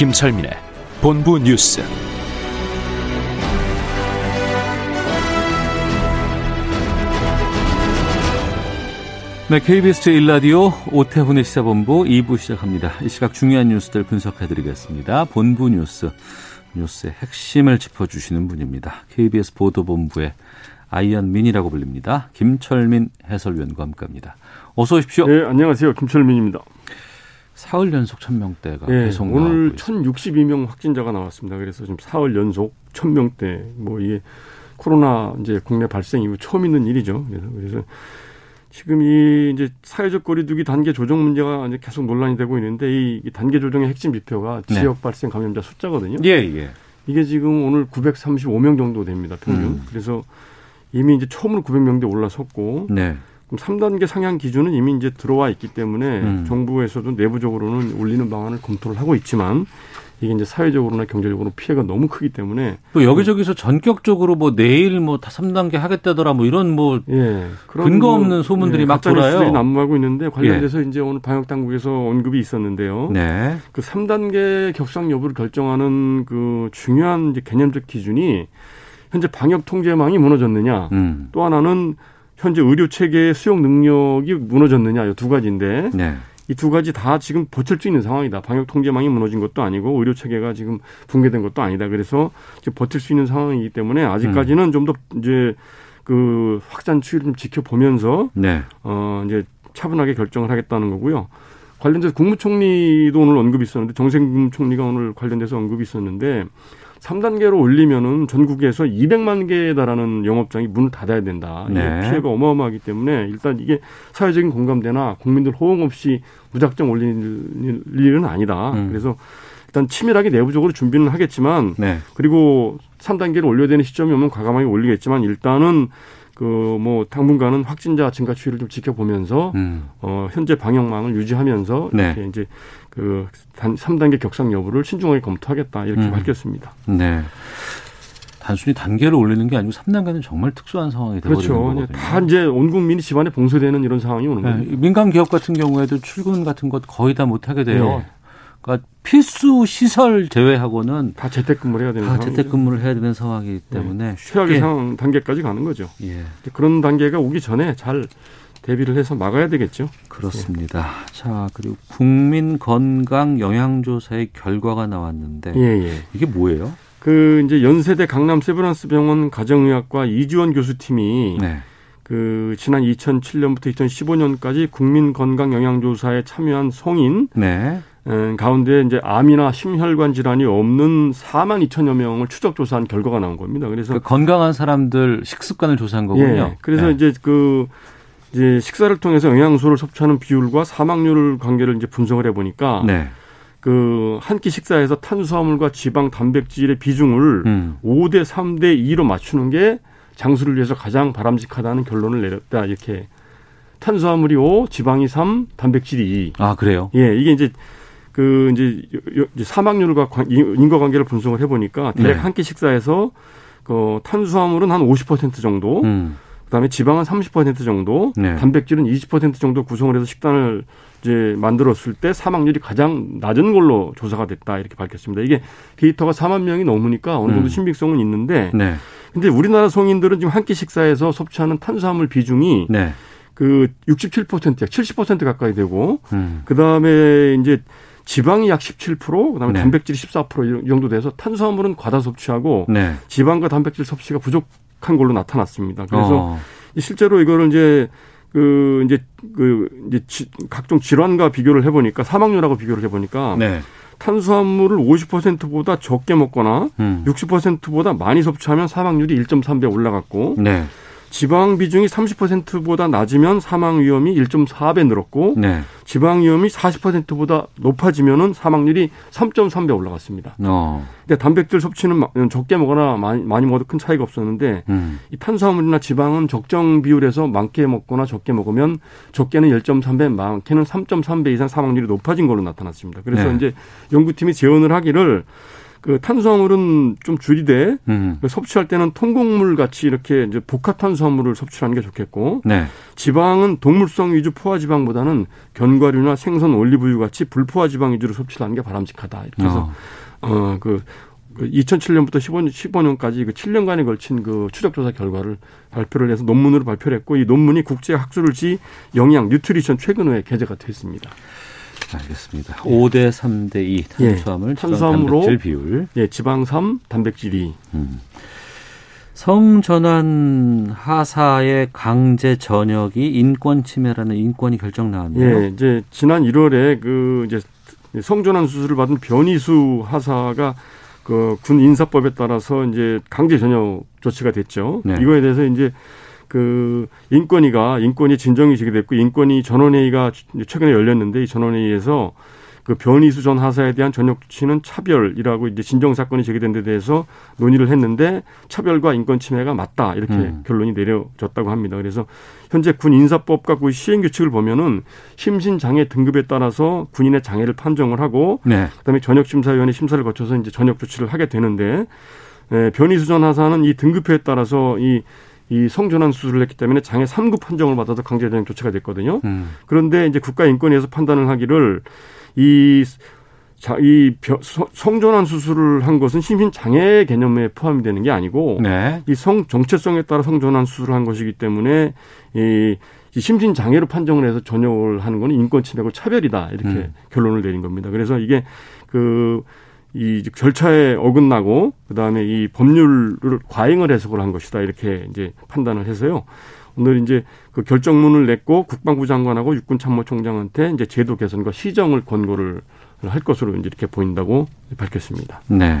김철민의 본부 뉴스. 네, KBS 제1라디오 오태훈의 시사본부 2부 시작합니다. 이 시각 중요한 뉴스들 분석해드리겠습니다. 본부 뉴스, 뉴스의 핵심을 짚어주시는 분입니다. KBS 보도본부의 아이언민이라고 불립니다. 김철민 해설위원과 함께합니다. 어서 오십시오. 네, 안녕하세요. 김철민입니다. 사흘 연속 천명대가 네, 계속 오늘 나오고 있습니다. 1062명 확진자가 나왔습니다. 그래서 지금 사흘 연속 1000명대 뭐 이게 코로나 이제 국내 발생 이후 처음 있는 일이죠. 그래서, 그래서 지금 이 이제 사회적 거리두기 단계 조정 문제가 이제 계속 논란이 되고 있는데 이, 이 단계 조정의 핵심 지표가 네. 지역 발생 감염자 숫자거든요. 예, 예. 이게 지금 오늘 935명 정도 됩니다. 평균. 음. 그래서 이미 이제 처음으로 900명대 올라섰고 네. 그럼 3단계 상향 기준은 이미 이제 들어와 있기 때문에 음. 정부에서도 내부적으로는 올리는 방안을 검토를 하고 있지만 이게 이제 사회적으로나 경제적으로 피해가 너무 크기 때문에 또 여기저기서 전격적으로 뭐 내일 뭐다 3단계 하겠다더라 뭐 이런 뭐예 그런 근거 뭐, 없는 소문들이 막 가짜 뉴스들이 돌아요. 난무하고 있는데 관련돼서 이제 오늘 방역 당국에서 언급이 있었는데요. 네. 그 3단계 격상 여부를 결정하는 그 중요한 이제 개념적 기준이 현재 방역 통제망이 무너졌느냐 음. 또 하나는 현재 의료 체계의 수용 능력이 무너졌느냐 이 두 가지인데 네. 이두 가지 다 지금 버틸 수 있는 상황이다. 방역 통제망이 무너진 것도 아니고 의료 체계가 지금 붕괴된 것도 아니다. 그래서 지금 버틸 수 있는 상황이기 때문에 아직까지는 좀더 이제 그 확산 추이를 좀 지켜보면서 네. 어 이제 차분하게 결정을 하겠다는 거고요. 관련돼서 국무총리도 오늘 언급이 있었는데 정세균 국무총리가 오늘 관련돼서 언급이 있었는데 3단계로 올리면은 전국에서 200만 개에 달하는 영업장이 문을 닫아야 된다. 네. 피해가 어마어마하기 때문에 일단 이게 사회적인 공감대나 국민들 호응 없이 무작정 올릴 일은 아니다. 음. 그래서 일단 치밀하게 내부적으로 준비는 하겠지만 네. 그리고 3단계를 올려야 되는 시점이 오면 과감하게 올리겠지만 일단은 그뭐 당분간은 확진자 증가 추이를 좀 지켜보면서 음. 어 현재 방역망을 유지하면서 네. 이렇게 이제 그단 3단계 격상 여부를 신중하게 검토하겠다 이렇게 음. 밝혔습니다. 네. 단순히 단계를 올리는 게 아니고 3단계는 정말 특수한 상황이 되버리는 그렇죠. 거거든요. 다 이제 온 국민이 집안에 봉쇄되는 이런 상황이 오는 네, 거죠. 민간 기업 같은 경우에도 출근 같은 것 거의 다 못 하게 돼요. 네. 그러니까 필수 시설 제외하고는 다 재택근무를 해야 되는 다 상황이죠. 재택근무를 해야 되는 상황이기 때문에 최악의 쉽게 상황 단계까지 가는 거죠. 예. 그런 단계가 오기 전에 잘 대비를 해서 막아야 되겠죠. 그렇습니다. 자, 그리고 국민 건강 영양조사의 결과가 나왔는데 예, 예. 이게 뭐예요? 그 이제 연세대 강남 세브란스 병원 가정의학과 이주원 교수팀이 네. 그 지난 2007년부터 2015년까지 국민 건강 영양조사에 참여한 성인 네. 음, 가운데 이제 암이나 심혈관 질환이 없는 4만 2천여 명을 추적 조사한 결과가 나온 겁니다. 그래서 그 건강한 사람들 식습관을 조사한 거군요. 예, 그래서 네. 이제 그 이제 식사를 통해서 영양소를 섭취하는 비율과 사망률 관계를 이제 분석을 해 보니까 네. 그한 끼 식사에서 탄수화물과 지방, 단백질의 비중을 음. 5대 3대 2로 맞추는 게 장수를 위해서 가장 바람직하다는 결론을 내렸다. 이렇게 탄수화물이 5, 지방이 3, 단백질이 2. 아, 그래요? 예, 이게 이제 그 이제 사망률과 인과관계를 분석을 해보니까 대략 네. 한끼 식사에서 그 탄수화물은 한 50% 정도, 음. 그다음에 지방은 30% 정도, 네. 단백질은 20% 정도 구성을 해서 식단을 이제 만들었을 때 사망률이 가장 낮은 걸로 조사가 됐다 이렇게 밝혔습니다. 이게 데이터가 4만 명이 넘으니까 어느 정도 음. 신빙성은 있는데, 네. 근데 우리나라 성인들은 지금 한 끼 식사에서 섭취하는 탄수화물 비중이 네. 그 67%약 70% 가까이 되고, 음. 그 다음에 이제 지방이 약 17%, 그다음에 네. 단백질이 14%이 정도 돼서 탄수화물은 과다 섭취하고 네. 지방과 단백질 섭취가 부족 한 걸로 나타났습니다. 그래서 어. 실제로 이거를 이제 그 이제 그 이제 지- 각종 질환과 비교를 해보니까 사망률하고 비교를 해보니까 네. 탄수화물을 50%보다 적게 먹거나 음. 60%보다 많이 섭취하면 사망률이 1.3배 올라갔고 네. 지방 비중이 30%보다 낮으면 사망 위험이 1.4배 늘었고 네. 지방 위험이 40%보다 높아지면은 사망률이 3.3배 올라갔습니다. 어. 근데 단백질 섭취는 마- 적게 먹거나 많이, 많이 먹어도 큰 차이가 없었는데 음. 이 탄수화물이나 지방은 적정 비율에서 많게 먹거나 적게 먹으면 적게는 1.3배, 많게는 3.3배 이상 사망률이 높아진 걸로 나타났습니다. 그래서 네. 이제 연구팀이 제언을 하기를 그 탄수화물은 좀 줄이되 음. 그 섭취할 때는 통곡물 같이 이렇게 이제 복합 탄수화물을 섭취하는 게 좋겠고 네. 지방은 동물성 위주 포화 지방보다는 견과류나 생선 올리브유 같이 불포화 지방 위주로 섭취를 하는 게 바람직하다. 이렇게 해서 어. 어그 2007년부터 15, 15년까지 그 7년간에 걸친 그 추적 조사 결과를 발표를 해서 논문으로 발표를 했고 이 논문이 국제 학술지 영양 뉴트리션 최근호에 게재가 됐습니다. 알겠습니다. 5대 3대 2 탄수화물, 예. 탄수화물로 단백질 비율. 예, 지방 3, 단백질 2. 음. 성전환 하사의 강제 전역이 인권 침해라는 인권이 결정 나왔네요. 예, 이제 지난 1월에 그 이제 성전환 수술을 받은 변희수 하사가 그 군 인사법에 따라서 이제 강제 전역 조치가 됐죠. 네. 이거에 대해서 이제 그 인권위가 인권위 진정이 제기됐고 인권위 전원회의가 최근에 열렸는데 이 전원회의에서 그 변희수 전 하사에 대한 전역 조치는 차별이라고 이제 진정 사건이 제기된 데 대해서 논의를 했는데 차별과 인권 침해가 맞다 이렇게 음. 결론이 내려졌다고 합니다. 그래서 현재 군 인사법과 그 시행 규칙을 보면은 심신 장애 등급에 따라서 군인의 장애를 판정을 하고 네. 그다음에 전역 심사위원회 심사를 거쳐서 이제 전역 조치를 하게 되는데 에, 변희수 전 하사는 이 등급표에 따라서 이 이 성전환 수술을 했기 때문에 장애 3급 판정을 받아서 강제 전역 조치가 됐거든요. 음. 그런데 이제 국가인권위에서 판단을 하기를 이 자, 이 성전환 수술을 한 것은 심신 장애 개념에 포함이 되는 게 아니고 네. 이성 정체성에 따라 성전환 수술을 한 것이기 때문에 이, 이 심신 장애로 판정을 해서 전역을 하는 건 인권 침해고 차별이다 이렇게 음. 결론을 내린 겁니다. 그래서 이게 그 이 절차에 어긋나고 그다음에 이 법률을 과잉을 해석을 한 것이다 이렇게 이제 판단을 해서요. 오늘 이제 그 결정문을 냈고 국방부 장관하고 육군 참모총장한테 이제 제도 개선과 시정을 권고를 할 것으로 이제 이렇게 보인다고 밝혔습니다. 네.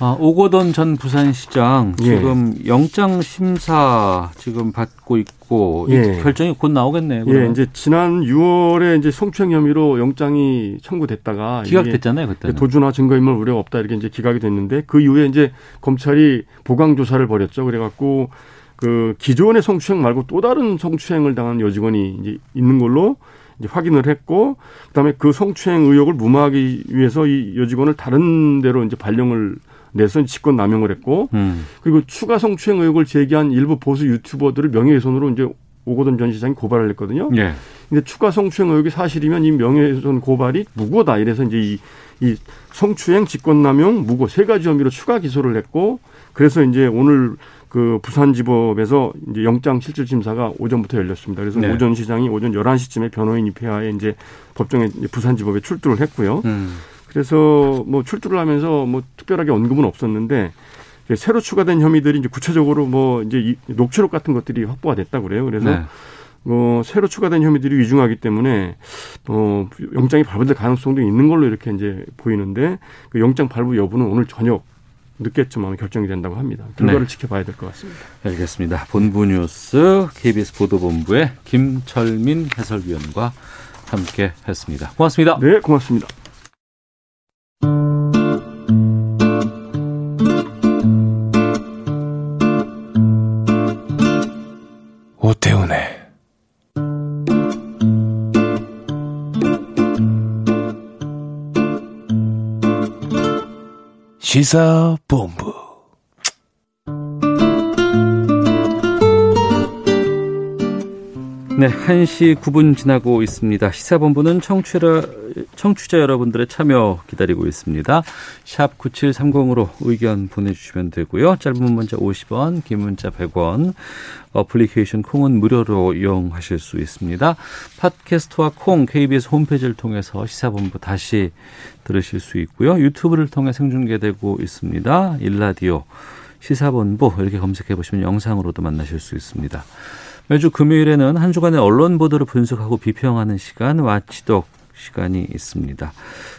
아, 오거돈 전 부산시장 예. 지금 영장 심사 지금 받고 있고 이 예. 결정이 곧 나오겠네요. 예, 그러면. 이제 지난 6월에 이제 성추행 혐의로 영장이 청구됐다가 기각됐잖아요, 그때는. 도주나 증거인멸 우려가 없다 이렇게 이제 기각이 됐는데 그 이후에 이제 검찰이 보강 조사를 벌였죠. 그래갖고 그 기존의 성추행 말고 또 다른 성추행을 당한 여직원이 이제 있는 걸로 이제 확인을 했고 그다음에 그 성추행 의혹을 무마하기 위해서 이 여직원을 다른 데로 이제 발령을 내서 직권 남용을 했고 음. 그리고 추가 성추행 의혹을 제기한 일부 보수 유튜버들을 명예훼손으로 이제 오거돈 전 시장이 고발을 했거든요. 예. 근데 추가 성추행 의혹이 사실이면 이 명예훼손 고발이 무고다. 이래서 이제 이, 이 성추행, 직권남용, 무고 세 가지 혐의로 추가 기소를 했고 그래서 이제 오늘 그 부산지법에서 이제 영장 실질 심사가 오전부터 열렸습니다. 그래서 네. 오전 시장이 오전 11시쯤에 변호인 입회하에 이제 법정에 이제 부산지법에 출두를 했고요. 음. 그래서 뭐 출두를 하면서 뭐 특별하게 언급은 없었는데 새로 추가된 혐의들이 이제 구체적으로 뭐 이제 이 녹취록 같은 것들이 확보가 됐다고 그래요. 그래서 네. 어, 새로 추가된 혐의들이 위중하기 때문에 어, 영장이 발부될 가능성도 있는 걸로 이렇게 이제 보이는데 그 영장 발부 여부는 오늘 저녁 늦게쯤 아마 결정이 된다고 합니다. 결과를 네. 지켜봐야 될 것 같습니다. 알겠습니다. 본부 뉴스 KBS 보도본부의 김철민 해설위원과 함께 했습니다. 고맙습니다. 네, 고맙습니다. 오태훈의 시사본부 네, 1시 9분 지나고 있습니다. 시사본부는 청취자, 청취자 여러분들의 참여 기다리고 있습니다. 샵 9730으로 의견 보내주시면 되고요. 짧은 문자 50원, 긴 문자 100원, 어플리케이션 콩은 무료로 이용하실 수 있습니다. 팟캐스트와 콩, KBS 홈페이지를 통해서 시사본부 다시 들으실 수 있고요. 유튜브를 통해 생중계되고 있습니다. 1라디오, 시사본부 이렇게 검색해 보시면 영상으로도 만나실 수 있습니다. 매주 금요일에는 한 주간의 언론 보도를 분석하고 비평하는 시간 watchdog 시간이 있습니다.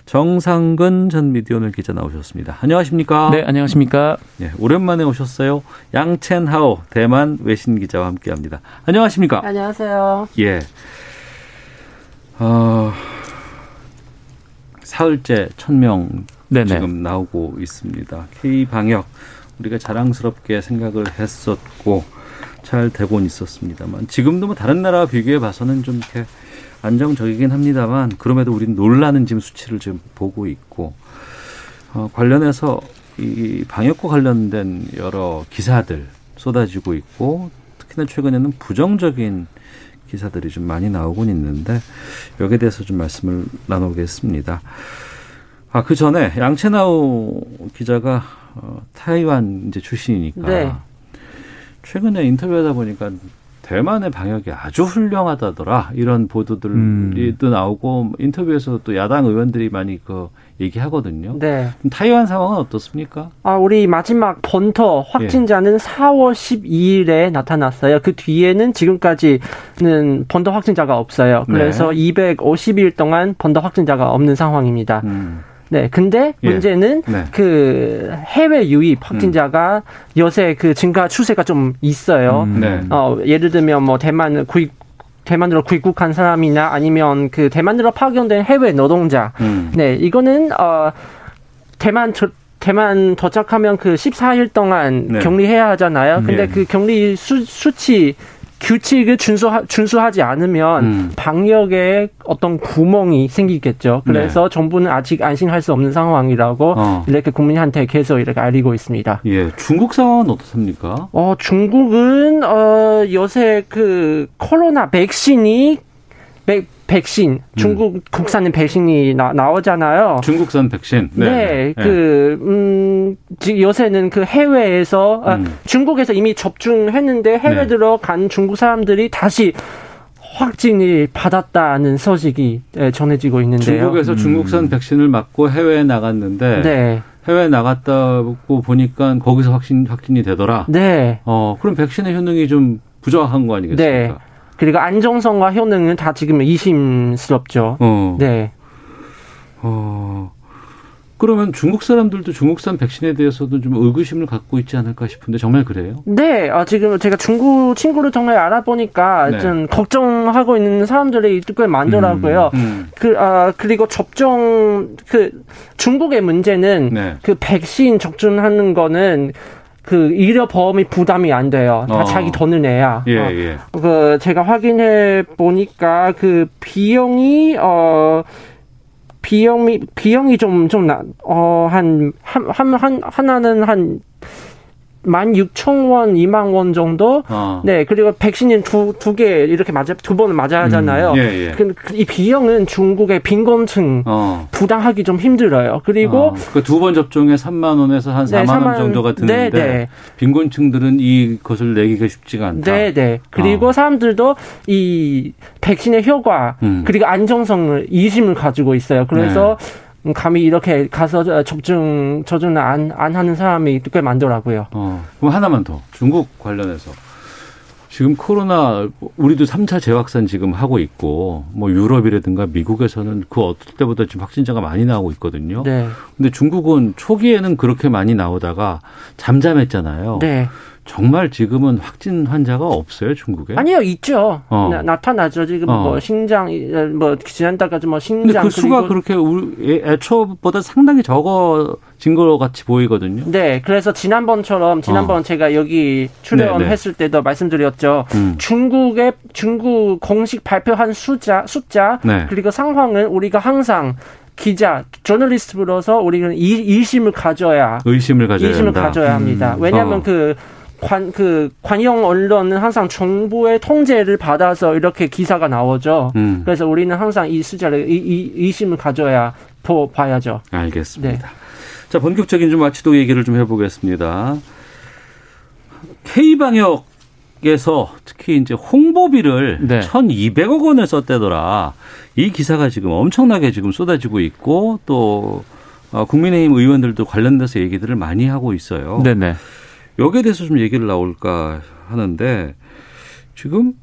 정상근 전 미디어오늘 기자 나오셨습니다. 안녕하십니까? 네, 안녕하십니까? 예, 오랜만에 오셨어요. 양첸하오 대만 외신 기자와 함께합니다. 안녕하십니까? 안녕하세요. 예. 어, 사흘째 천명. 지금 나오고 있습니다. K 방역 우리가 자랑스럽게 생각을 했었고 잘 되곤 있었습니다만 지금도 뭐 다른 나라와 비교해 봐서는 좀 이렇게 안정적이긴 합니다만 그럼에도 우리는 놀라는 지금 수치를 지금 보고 있고 어, 관련해서 이 방역과 관련된 여러 기사들 쏟아지고 있고 특히나 최근에는 부정적인 기사들이 좀 많이 나오곤 있는데 여기에 대해서 좀 말씀을 나누겠습니다. 아, 그 전에 양채나우 기자가 어, 타이완 이제 출신이니까 네. 최근에 인터뷰하다 보니까 대만의 방역이 아주 훌륭하다더라 이런 보도들이 음. 또 나오고 인터뷰에서 또 야당 의원들이 많이 그 얘기하거든요. 네. 타이완 상황은 어떻습니까? 아, 우리 마지막 번터 확진자는 4월 12일에 나타났어요. 그 뒤에는 지금까지는 번터 확진자가 없어요. 그래서 250일 동안 번터 확진자가 없는 상황입니다. 음, 네. 근데 예. 문제는 네. 그 해외 유입 확진자가 요새 그 증가 추세가 좀 있어요. 음. 네. 어, 예를 들면 뭐 대만 구입 대만으로 귀국한 사람이나 아니면 그 대만으로 파견된 해외 노동자 음. 네, 이거는 어 대만 저, 대만 도착하면 그 14일 동안 네. 격리해야 하잖아요. 근데 예. 그 격리 수, 수치 규칙을 준수하, 준수하지 않으면 음. 방역에 어떤 구멍이 생기겠죠. 그래서 정부는 아직 안심할 수 없는 상황이라고 네. 어. 이렇게 국민한테 계속 이렇게 알리고 있습니다. 예, 중국 상황은 어떻습니까? 어, 중국은, 어, 요새 그 코로나 백신이, 백, 백신, 중국 국산의 백신이 나, 나오잖아요. 중국산 백신. 네, 그, 음, 지- 요새는 그 해외에서, 아, 음. 중국에서 이미 접종했는데 해외 네. 들어간 중국 사람들이 다시 확진이 받았다는 소식이 예, 전해지고 있는데요. 중국에서 음. 중국산 백신을 맞고 해외에 나갔는데 네, 해외에 나갔다고 보니까 거기서 확진 확진이 되더라. 네. 어, 그럼 백신의 효능이 좀 부족한 거 아니겠습니까? 네. 그리고 안정성과 효능은 다 지금 의심스럽죠. 어. 네. 어. 그러면 중국 사람들도 중국산 백신에 대해서도 좀 의구심을 갖고 있지 않을까 싶은데 정말 그래요? 네, 아, 지금 제가 중국 친구를 정말 알아보니까 네. 좀 걱정하고 있는 사람들이 꽤 많더라고요. 음. 그, 아, 그리고 접종, 그, 중국의 문제는 네. 그 백신 접종하는 거는 그 의료 보험이 부담이 안 돼요. 다 어. 자기 돈을 내야. 예, 어, 예. 그 제가 확인해 보니까 그 비용이 어 비용이 비용이 좀 좀어한한한 하나는 한 16,000원, 2만 원 정도. 어. 네, 그리고 백신은 두, 두 개 이렇게 맞아, 두 번을 맞아야 하잖아요. 예, 예. 그, 그, 이 비용은 중국의 빈곤층 어. 부담하기 좀 힘들어요. 그리고 그두 번 접종에 3만 원에서 한 4만 원 3만 정도가 드는데 네, 네. 빈곤층들은 이것을 내기가 쉽지가 않다. 네, 네. 그리고 어. 사람들도 이 백신의 효과 음. 그리고 안정성을 이심을 가지고 있어요. 그래서 네. 음, 감히 이렇게 가서 접종 저주는 안, 안 하는 사람이 꽤 많더라고요. 어, 그럼 하나만 더. 중국 관련해서. 지금 코로나, 우리도 3차 재확산 지금 하고 있고, 뭐 유럽이라든가 미국에서는 그 어떨 때보다 지금 확진자가 많이 나오고 있거든요. 네, 근데 중국은 초기에는 그렇게 많이 나오다가 잠잠했잖아요. 네. 정말 지금은 확진 환자가 없어요, 중국에? 아니요, 있죠. 네? 어. 나, 타나죠 지금 어. 뭐 신장, 뭐 지난달까지 뭐 근데 신장 그 수가 그렇게 애- 애초보다 상당히 적어진 것 같이 보이거든요. 네, 그래서 지난번처럼 지난번 어. 제가 여기 출연했을 때도 말씀드렸죠. 음. 중국의 중국 공식 발표한 숫자 숫자 네. 그리고 상황은 우리가 항상 기자, 저널리스트로서 우리는 이, 이심을 가져야 의심을 가져야 한다. 가져야 합니다. 왜냐하면 어. 그 관, 그, 관영 언론은 항상 정부의 통제를 받아서 이렇게 기사가 나오죠. 음. 그래서 우리는 항상 이 숫자를, 이, 이, 이심을 가져야 더 봐야죠. 알겠습니다. 네. 자, 본격적인 좀 마치도 얘기를 좀 해보겠습니다. K방역에서 특히 이제 홍보비를 네. 1,200억 원을 썼대더라. 이 기사가 지금 엄청나게 지금 쏟아지고 있고 또 어, 국민의힘 의원들도 관련돼서 얘기들을 많이 하고 있어요. 네네. 여기에 대해서 좀 얘기를 나올까 하는데 지금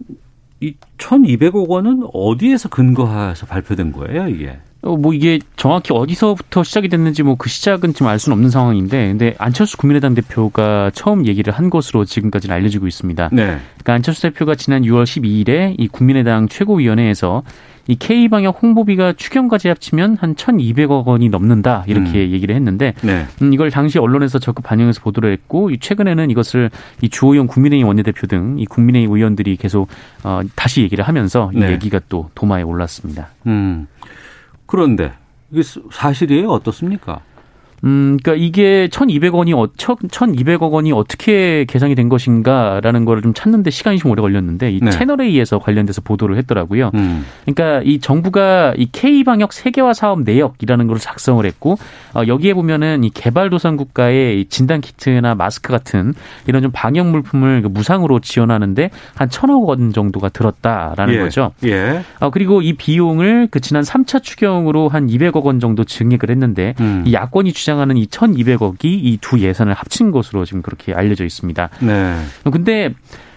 이 1,200억 원은 어디에서 근거해서 발표된 거예요, 이게? 어, 뭐 이게 정확히 어디서부터 시작이 됐는지 뭐 그 시작은 지금 알 수는 없는 상황인데, 근데 안철수 국민의당 대표가 처음 얘기를 한 것으로 지금까지 는 알려지고 있습니다. 네. 그러니까 안철수 대표가 지난 6월 12일에 이 국민의당 최고위원회에서 이 K 방역 홍보비가 추경까지 합치면 한 1,200억 원이 넘는다 이렇게 얘기를 했는데 네. 음, 이걸 당시 언론에서 적극 반영해서 보도를 했고 이 최근에는 이것을 이 주호영 국민의힘 원내대표 등 이 국민의힘 의원들이 계속 어, 다시 얘기를 하면서 이 네. 얘기가 또 도마에 올랐습니다. 음. 그런데 이게 사실이에요? 어떻습니까? 음, 그러니까 이게 1,200원이 어, 1,200억 원이 어떻게 계산이 된 것인가라는 거를 좀 찾는데 시간이 좀 오래 걸렸는데 이 네. 채널 A에서 관련돼서 보도를 했더라고요. 음. 그러니까 이 정부가 이 K 방역 세계화 사업 내역이라는 걸 작성을 했고 어, 여기에 보면은 이 개발도상 국가의 이 진단 키트나 마스크 같은 이런 좀 방역 물품을 그 무상으로 지원하는데 한 천억 원 정도가 들었다라는 예. 거죠. 예. 어, 그리고 이 비용을 그 지난 3차 추경으로 한 200억 원 정도 증액을 했는데 음. 이 야권이 주장 하는 이 1,200억이 이 두 예산을 합친 것으로 지금 그렇게 알려져 있습니다. 네. 어, 근데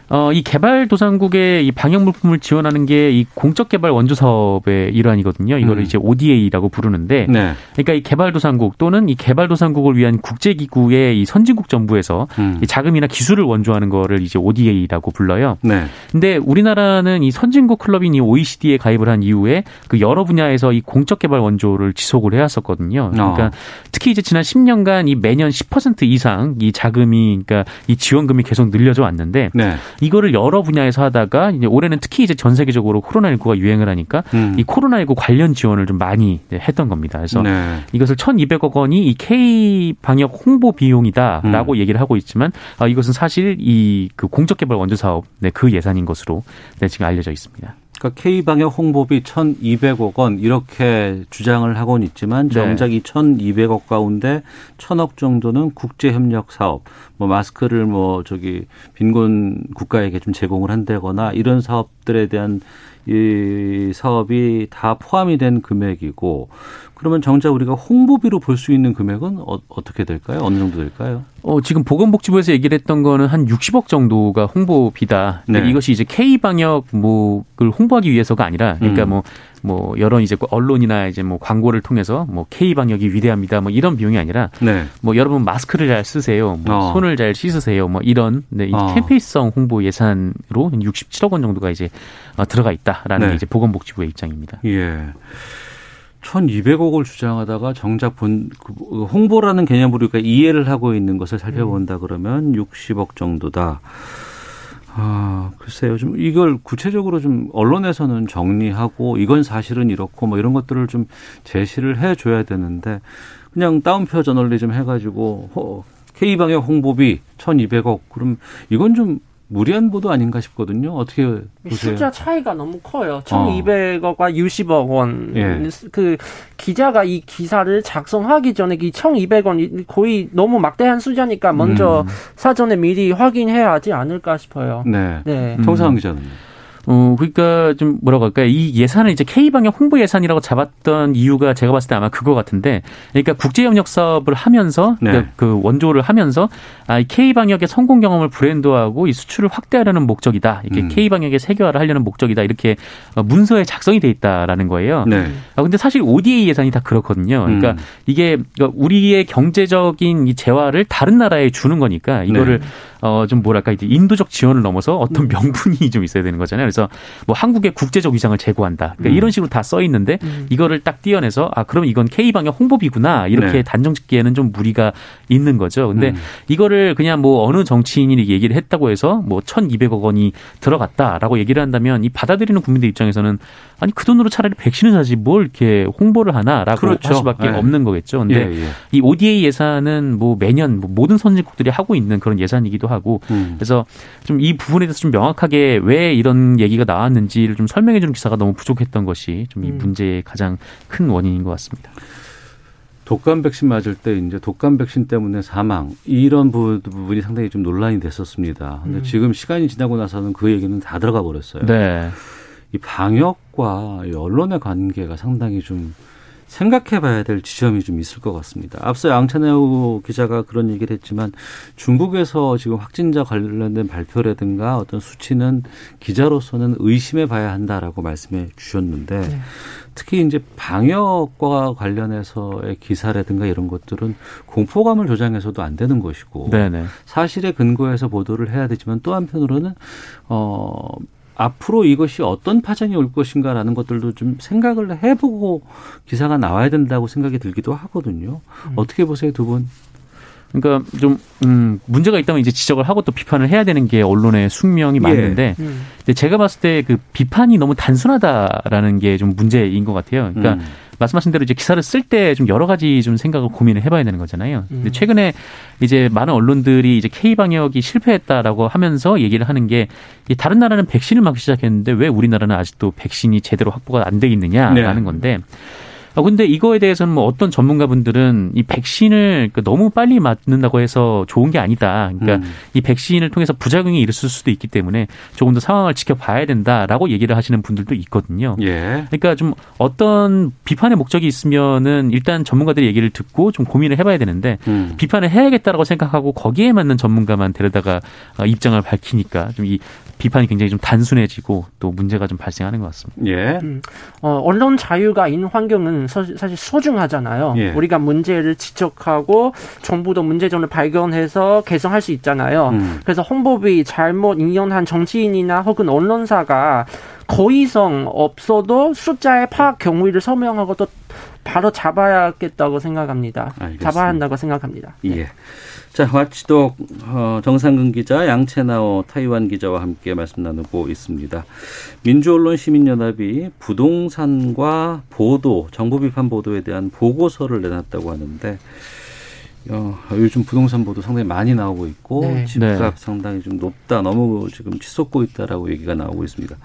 어, 이 개발도상국의 이 방역 물품을 지원하는 게 이 공적 개발 원조 사업의 일환이거든요. 이거를 음. 이제 ODA라고 부르는데, 네. 그러니까 이 개발도상국 또는 이 개발도상국을 위한 국제기구의 이 선진국 정부에서 음. 이 자금이나 기술을 원조하는 거를 이제 ODA라고 불러요. 네. 근데 우리나라는 이 선진국 클럽인 이 OECD에 가입을 한 이후에 그 여러 분야에서 이 공적 개발 원조를 지속을 해왔었거든요. 그러니까 어. 특히 이제 지난 10년간 이 매년 10% 이상 이 자금이 그러니까 이 지원금이 계속 늘려져 왔는데 네. 이거를 여러 분야에서 하다가 이제 올해는 특히 이제 전 세계적으로 코로나19가 유행을 하니까 음. 이 코로나19 관련 지원을 좀 많이 했던 겁니다. 그래서 네. 이것을 1,200억 원이 이 K 방역 홍보 비용이다라고 음. 얘기를 하고 있지만 아, 이것은 사실 이 그 공적 개발 원조 사업 네, 그 예산인 것으로 네, 지금 알려져 있습니다. 그러니까 K방역 홍보비 1,200억 원 이렇게 주장을 하고는 있지만 네. 정작 이 1,200억 가운데 1,000억 정도는 국제 협력 사업, 뭐 마스크를 뭐 저기 빈곤 국가에게 좀 제공을 한다거나 이런 사업들에 대한 이 사업이 다 포함이 된 금액이고 그러면 정작 우리가 홍보비로 볼 수 있는 금액은 어, 어떻게 될까요? 어느 정도 될까요? 어, 지금 보건복지부에서 얘기를 했던 거는 한 60억 정도가 홍보비다. 근데 네. 이것이 이제 K 방역 뭐를 홍보하기 위해서가 아니라 그러니까 음. 뭐뭐 여러 이제 언론이나 이제 뭐 광고를 통해서 뭐 K 방역이 위대합니다. 뭐 이런 비용이 아니라 네. 뭐 여러분 마스크를 잘 쓰세요. 뭐 어. 손을 잘 씻으세요. 뭐 이런 네, 이 어. 캠페인성 홍보 예산으로 한 67억 원 정도가 이제 어, 들어가 있다라는 네. 게 이제 보건복지부의 입장입니다. 예. 1,200억을 주장하다가 정작 본 그, 홍보라는 개념으로 우리가 이해를 하고 있는 것을 살펴본다 그러면 60억 정도다. 아, 글쎄요. 좀 이걸 구체적으로 좀 언론에서는 정리하고 이건 사실은 이렇고 뭐 이런 것들을 좀 제시를 해 줘야 되는데 그냥 다운표 저널리즘 해 가지고 K방역 홍보비 1,200억 그럼 이건 좀 무리한 보도 아닌가 싶거든요. 어떻게 보세요? 숫자 차이가 너무 커요. 1,200억과 60억 원. 예. 그 기자가 이 기사를 작성하기 전에 이 1,200원 거의 너무 막대한 숫자니까 먼저 음. 사전에 미리 확인해야 하지 않을까 싶어요. 네. 네. 정상훈 기자는 어, 그러니까 좀 뭐라고 할까요? 이 예산을 이제 K방역 홍보 예산이라고 잡았던 이유가 제가 봤을 때 아마 그거 같은데, 그러니까 국제협력 사업을 하면서 네. 그러니까 그 원조를 하면서 아, 이 K방역의 성공 경험을 브랜드화하고 이 수출을 확대하려는 목적이다. 이렇게 음. K방역의 세계화를 하려는 목적이다. 이렇게 어, 문서에 작성이 돼 있다라는 거예요. 네. 아, 근데 사실 ODA 예산이 다 그렇거든요. 그러니까 음. 이게 그러니까 우리의 경제적인 이 재화를 다른 나라에 주는 거니까 이거를 네. 어, 좀 뭐랄까, 이제 인도적 지원을 넘어서 어떤 명분이 좀 있어야 되는 거잖아요. 그래서 뭐 한국의 국제적 위상을 제고한다. 그러니까 음. 이런 식으로 다 써 있는데 이거를 딱 띄어내서 아, 그럼 이건 K방역 홍보비구나. 이렇게 네. 단정 짓기에는 좀 무리가 있는 거죠. 근데 음. 이거를 그냥 뭐 어느 정치인이 얘기를 했다고 해서 뭐 1,200억 원이 들어갔다라고 얘기를 한다면 이 받아들이는 국민들 입장에서는 아니 그 돈으로 차라리 백신을 사지 뭘 이렇게 홍보를 하나라고 그렇죠. 할 수밖에 네. 없는 거겠죠. 근데 예, 예. 이 ODA 예산은 뭐 매년 뭐 모든 선진국들이 하고 있는 그런 예산이기도 하고 음. 그래서 좀 이 부분에 대해서 좀 명확하게 왜 이런 얘기가 나왔는지를 좀 설명해 주는 기사가 너무 부족했던 것이 좀이 음. 문제의 가장 큰 원인인 것 같습니다. 독감 백신 맞을 때 이제 독감 백신 때문에 사망 이런 부- 부분이 상당히 좀 논란이 됐었습니다. 근데 지금 시간이 지나고 나서는 그 얘기는 다 들어가 버렸어요. 네. 이 방역과 이 언론의 관계가 상당히 좀 생각해 봐야 될 지점이 좀 있을 것 같습니다. 앞서 양찬혜우 기자가 그런 얘기를 했지만 중국에서 지금 확진자 관련된 발표라든가 어떤 수치는 기자로서는 의심해 봐야 한다라고 말씀해 주셨는데 네. 특히 이제 방역과 관련해서의 기사라든가 이런 것들은 공포감을 조장해서도 안 되는 것이고 네네. 사실에 근거해서 보도를 해야 되지만 또 한편으로는 어 앞으로 이것이 어떤 파장이 올 것인가라는 것들도 좀 생각을 해보고 기사가 나와야 된다고 생각이 들기도 하거든요. 음. 어떻게 보세요, 두 분? 그러니까 좀 음, 문제가 있다면 이제 지적을 하고 또 비판을 해야 되는 게 언론의 숙명이 예. 맞는데 음. 제가 봤을 때 그 비판이 너무 단순하다라는 게 좀 문제인 것 같아요. 그러니까 음. 말씀하신 대로 이제 기사를 쓸 때 좀 여러 가지 좀 생각을 고민을 해봐야 되는 거잖아요. 근데 음. 최근에 이제 많은 언론들이 이제 K 방역이 실패했다라고 하면서 얘기를 하는 게 다른 나라는 백신을 맞기 시작했는데 왜 우리나라는 아직도 백신이 제대로 확보가 안 돼 있느냐라는 네. 건데 아, 근데 이거에 대해서는 뭐 어떤 전문가분들은 이 백신을 그 너무 빨리 맞는다고 해서 좋은 게 아니다. 그러니까 음. 이 백신을 통해서 부작용이 있을 수도 있기 때문에 조금 더 상황을 지켜봐야 된다라고 얘기를 하시는 분들도 있거든요. 예. 그러니까 좀 어떤 비판의 목적이 있으면은 일단 전문가들의 얘기를 듣고 좀 고민을 해봐야 되는데 음. 비판을 해야겠다라고 생각하고 거기에 맞는 전문가만 데려다가 어, 입장을 밝히니까 좀 이 비판이 굉장히 좀 단순해지고 또 문제가 좀 발생하는 것 같습니다. 예. 음, 어, 언론 자유가 있는 환경은 서, 사실 소중하잖아요. 예. 우리가 문제를 지적하고 정부도 문제점을 발견해서 개선할 수 있잖아요. 음. 그래서 홍보비 잘못 인용한 정치인이나 혹은 언론사가 거의성 없어도 숫자의 파악 경위를 서명하고 또 바로 잡아야겠다고 생각합니다. 알겠습니다. 잡아야 한다고 생각합니다. 네. 예. 자, 와치독 어, 정상근 기자, 양채나오 타이완 기자와 함께 말씀 나누고 있습니다. 민주언론 시민연합이 부동산과 보도, 정부 비판 보도에 대한 보고서를 내놨다고 하는데 어, 요즘 부동산 보도 상당히 많이 나오고 있고 네. 집값 네. 상당히 좀 높다, 너무 지금 치솟고 있다라고 얘기가 나오고 있습니다.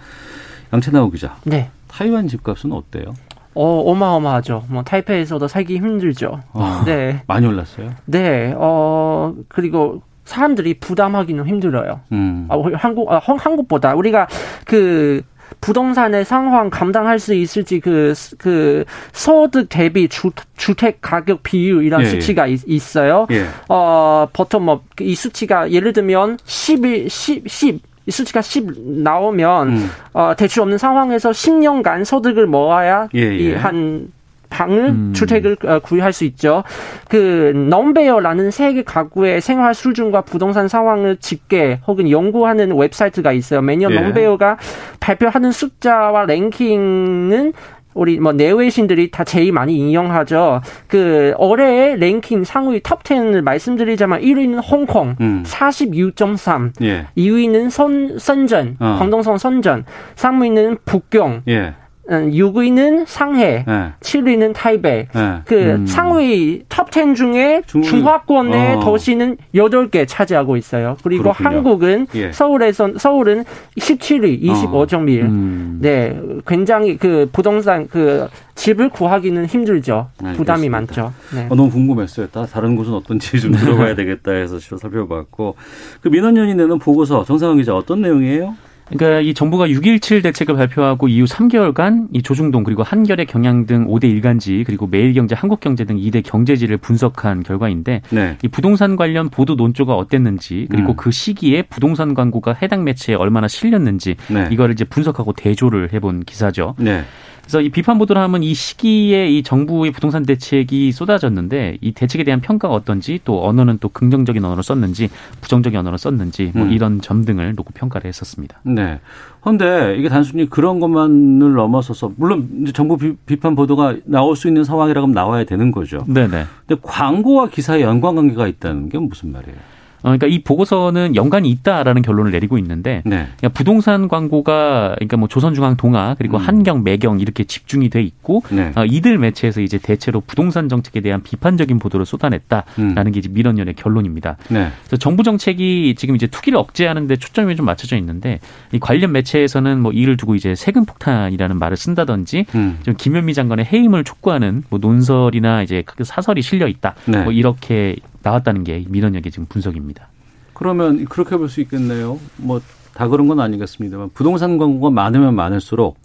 양채나오 기자, 네. 타이완 집값은 어때요? 어, 어마어마하죠. 뭐 타이페이에서도 살기 힘들죠. 아, 네. 많이 올랐어요? 네. 어, 그리고 사람들이 부담하기는 힘들어요. 음. 아, 한국 아, 한국보다 우리가 그 부동산의 상황 감당할 수 있을지 그, 그, 소득 대비 주, 주택 가격 비율 이런 예, 예. 수치가 예. 있, 어요 예. 어, 보통 뭐, 이 수치가 예를 들면 11, 10, 10, 이 수치가 10 나오면 음. 어, 대출 없는 상황에서 10년간 소득을 모아야 예, 예. 이한 방을 음. 주택을 어, 구입할 수 있죠. 그 넘베어라는 세계 가구의 생활 수준과 부동산 상황을 집계 혹은 연구하는 웹사이트가 있어요. 매년 예. 넘베어가 발표하는 숫자와 랭킹은 우리 뭐 내외신들이 다 제일 많이 인용하죠. 그 올해의 랭킹 상위 탑 10을 말씀드리자면 1위는 홍콩 음. 42.3, 예. 2위는 선 선전, 어. 광동성 선전, 3위는 북경, 예. 6위는 상해, 네. 7위는 타이베이. 네. 그 음. 상위 탑10 중에 중화권의 어. 도시는 8개 차지하고 있어요. 그리고 그렇군요. 한국은 예. 서울에서 서울은 17위, 25.1. 어. 음. 네. 굉장히 그 부동산 그 집을 구하기는 힘들죠. 알겠습니다. 부담이 많죠. 네. 어, 너무 궁금했어요. 다른 곳은 어떤지 좀 들어봐야 되겠다 해서 살펴봤고 그 민원연이 내는 보고서 정상훈 기자 어떤 내용이에요? 그러니까 이 정부가 6.17 대책을 발표하고 이후 3개월간 이 조중동 그리고 한겨레 경향 등 5대 일간지 그리고 매일경제, 한국경제 등 2대 경제지를 분석한 결과인데 네. 이 부동산 관련 보도 논조가 어땠는지 그리고 음. 그 시기에 부동산 광고가 해당 매체에 얼마나 실렸는지 네. 이거를 이제 분석하고 대조를 해본 기사죠. 네. 그래서 이 비판 보도를 하면 이 시기에 이 정부의 부동산 대책이 쏟아졌는데 이 대책에 대한 평가가 어떤지 또 언어는 또 긍정적인 언어를 썼는지 부정적인 언어를 썼는지 뭐 음. 이런 점 등을 놓고 평가를 했었습니다. 네. 그런데 이게 단순히 그런 것만을 넘어서서 물론 이제 정부 비, 판 보도가 나올 수 있는 상황이라고 하면 나와야 되는 거죠. 네네. 근데 광고와 기사에 연관 관계가 있다는 게 무슨 말이에요? 어, 그러니까 이 보고서는 연관이 있다라는 결론을 내리고 있는데 네. 그러니까 부동산 광고가 그러니까 뭐 조선중앙 동아 그리고 음. 한경, 매경 이렇게 집중이 돼 있고 네. 어, 이들 매체에서 이제 대체로 부동산 정책에 대한 비판적인 보도를 쏟아냈다라는 음. 게 이제 민원연의 결론입니다. 네. 그래서 정부 정책이 지금 이제 투기를 억제하는데 초점이 좀 맞춰져 있는데 이 관련 매체에서는 뭐 이를 두고 이제 세금 폭탄이라는 말을 쓴다든지 음. 좀 김현미 장관의 해임을 촉구하는 뭐 논설이나 이제 사설이 실려 있다. 네. 뭐 이렇게 나왔다는 게 민원역의 지금 분석입니다. 그러면 그렇게 볼 수 있겠네요. 뭐 다 그런 건 아니겠습니다만 부동산 광고가 많으면 많을수록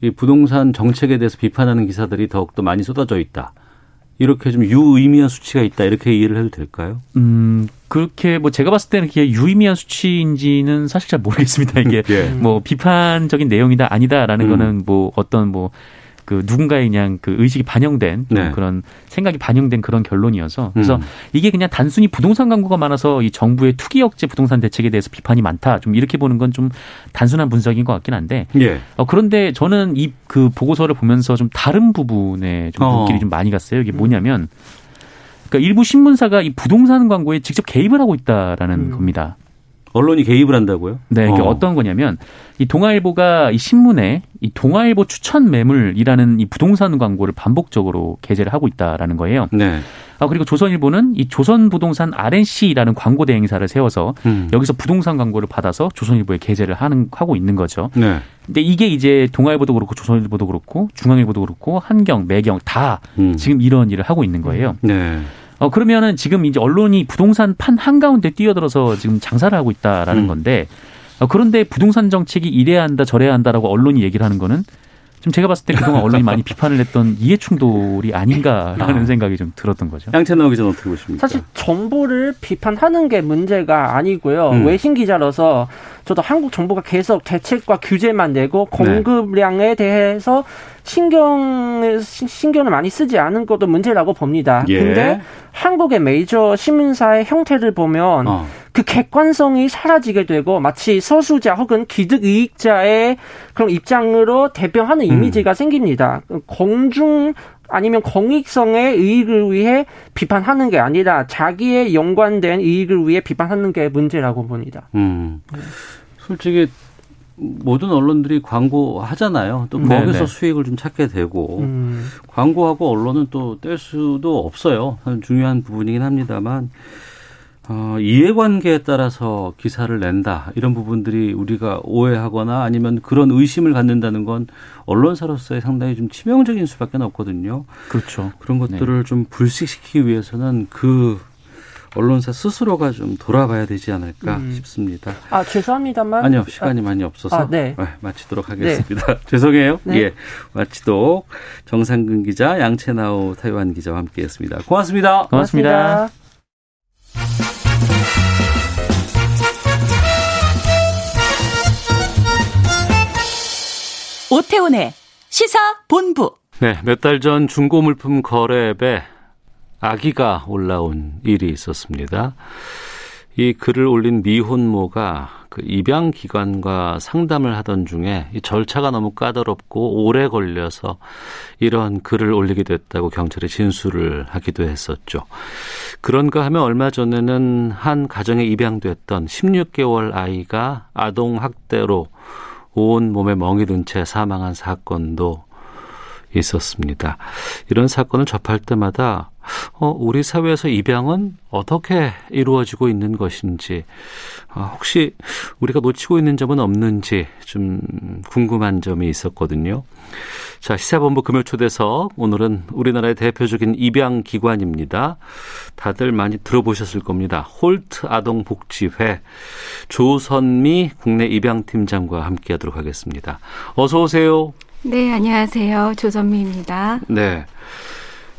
이 부동산 정책에 대해서 비판하는 기사들이 더욱더 많이 쏟아져 있다. 이렇게 좀 유의미한 수치가 있다. 이렇게 이해를 해도 될까요? 음, 그렇게 뭐 제가 봤을 때는 그게 유의미한 수치인지는 사실 잘 모르겠습니다. 이게 예. 뭐 비판적인 내용이다 아니다라는 음. 거는 뭐 어떤 뭐 그 누군가의 그냥 그 의식이 반영된 좀 네. 그런 생각이 반영된 그런 결론이어서 그래서 음. 이게 그냥 단순히 부동산 광고가 많아서 이 정부의 투기 억제 부동산 대책에 대해서 비판이 많다 좀 이렇게 보는 건 좀 단순한 분석인 것 같긴 한데 예. 어, 그런데 저는 이 그 보고서를 보면서 좀 다른 부분에 좀 어. 눈길이 좀 많이 갔어요. 이게 뭐냐면 그러니까 일부 신문사가 이 부동산 광고에 직접 개입을 하고 있다라는 음. 겁니다. 언론이 개입을 한다고요? 네, 그러니까 어. 떤 거냐면 이 동아일보가 이 신문에 이 동아일보 추천 매물이라는 이 부동산 광고를 반복적으로 게재를 하고 있다라는 거예요. 네. 아 그리고 조선일보는 이 조선부동산 RNC라는 광고 대행사를 세워서 음. 여기서 부동산 광고를 받아서 조선일보에 게재를 하는 하고 있는 거죠. 네. 근데 이게 이제 동아일보도 그렇고 조선일보도 그렇고 중앙일보도 그렇고 한경, 매경 다 음. 지금 이런 일을 하고 있는 거예요. 네. 어 그러면은 지금 이제 언론이 부동산 판 한가운데 뛰어들어서 지금 장사를 하고 있다라는 음. 건데 어 그런데 부동산 정책이 이래야 한다 저래야 한다라고 언론이 얘기를 하는 거는 좀 제가 봤을 때 그동안 언론이 많이 비판을 했던 이해 충돌이 아닌가라는 아. 생각이 좀 들었던 거죠. 양채나오 기자는 어떻게 보십니까? 사실 정보를 비판하는 게 문제가 아니고요. 음. 외신 기자로서 저도 한국 정부가 계속 대책과 규제만 내고 네. 공급량에 대해서 신경 신경을 많이 쓰지 않은 것도 문제라고 봅니다. 예. 근데 한국의 메이저 신문사의 형태를 보면 어. 그 객관성이 사라지게 되고 마치 소수자 혹은 기득 이익자의 그런 입장으로 대변하는 음. 이미지가 생깁니다. 공중 아니면 공익성의 이익을 위해 비판하는 게 아니라 자기의 연관된 이익을 위해 비판하는 게 문제라고 봅니다. 음. 솔직히 모든 언론들이 광고 하잖아요. 또 네, 거기서 네. 수익을 좀 찾게 되고 음. 광고하고 언론은 또 뗄 수도 없어요. 참 중요한 부분이긴 합니다만 어, 이해관계에 따라서 기사를 낸다 이런 부분들이 우리가 오해하거나 아니면 그런 의심을 갖는다는 건 언론사로서의 상당히 좀 치명적인 수밖에 없거든요. 그렇죠. 그런 것들을 좀 불식시키기 위해서는 그 언론사 스스로가 좀 돌아봐야 되지 않을까 음. 싶습니다. 아 죄송합니다만 아니요, 시간이 많이 없어서 아, 네. 마치도록 하겠습니다. 죄송해요. 네. 예, 마치도록 정상근 기자, 양채나오 타이완 기자와 함께했습니다. 고맙습니다. 고맙습니다. 오태훈의 시사 본부. 네, 몇 달 전 중고 물품 거래 앱에 아기가 올라온 일이 있었습니다. 이 글을 올린 미혼모가 그 입양 기관과 상담을 하던 중에 이 절차가 너무 까다롭고 오래 걸려서 이런 글을 올리게 됐다고 경찰에 진술을 하기도 했었죠. 그런가 하면 얼마 전에는 한 가정에 입양됐던 16개월 아이가 아동 학대로 온 몸에 멍이 든 채 사망한 사건도 있었습니다. 이런 사건을 접할 때마다 어, 우리 사회에서 입양은 어떻게 이루어지고 있는 것인지 아, 혹시 우리가 놓치고 있는 점은 없는지 좀 궁금한 점이 있었거든요. 자, 시사본부 금요 초대석 오늘은 우리나라의 대표적인 입양 기관입니다. 다들 많이 들어보셨을 겁니다. 홀트 아동복지회 조선미 국내 입양팀장과 함께하도록 하겠습니다. 어서 오세요. 네, 안녕하세요. 조선미입니다. 네.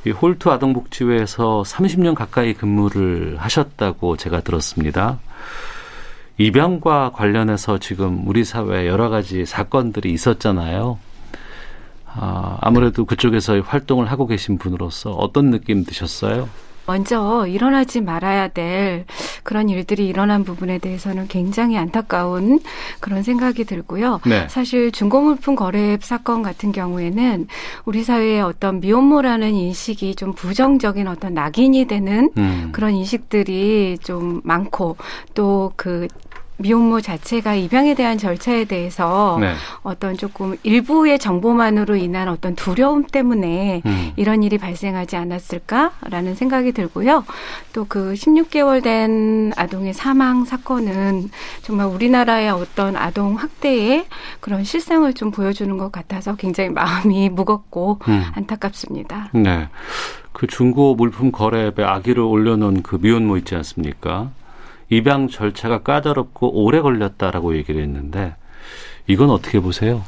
이 홀트 아동복지회에서 30년 가까이 근무를 하셨다고 제가 들었습니다. 입양과 관련해서 지금 우리 사회에 여러 가지 사건들이 있었잖아요. 아, 아무래도 그쪽에서 활동을 하고 계신 분으로서 어떤 느낌 드셨어요? 먼저 일어나지 말아야 될 그런 일들이 일어난 부분에 대해서는 굉장히 안타까운 그런 생각이 들고요. 네. 사실 중고물품 거래 앱 사건 같은 경우에는 우리 사회의 어떤 미혼모라는 인식이 좀 부정적인 어떤 낙인이 되는 음. 그런 인식들이 좀 많고 또그 미혼모 자체가 입양에 대한 절차에 대해서 네. 어떤 조금 일부의 정보만으로 인한 어떤 두려움 때문에 음. 이런 일이 발생하지 않았을까라는 생각이 들고요. 또 그 16개월 된 아동의 사망 사건은 정말 우리나라의 어떤 아동 학대의 그런 실상을 좀 보여주는 것 같아서 굉장히 마음이 무겁고 음. 안타깝습니다. 네. 그 중고 물품 거래 앱에 아기를 올려놓은 그 미혼모 있지 않습니까? 입양 절차가 까다롭고 오래 걸렸다라고 얘기를 했는데 이건 어떻게 보세요?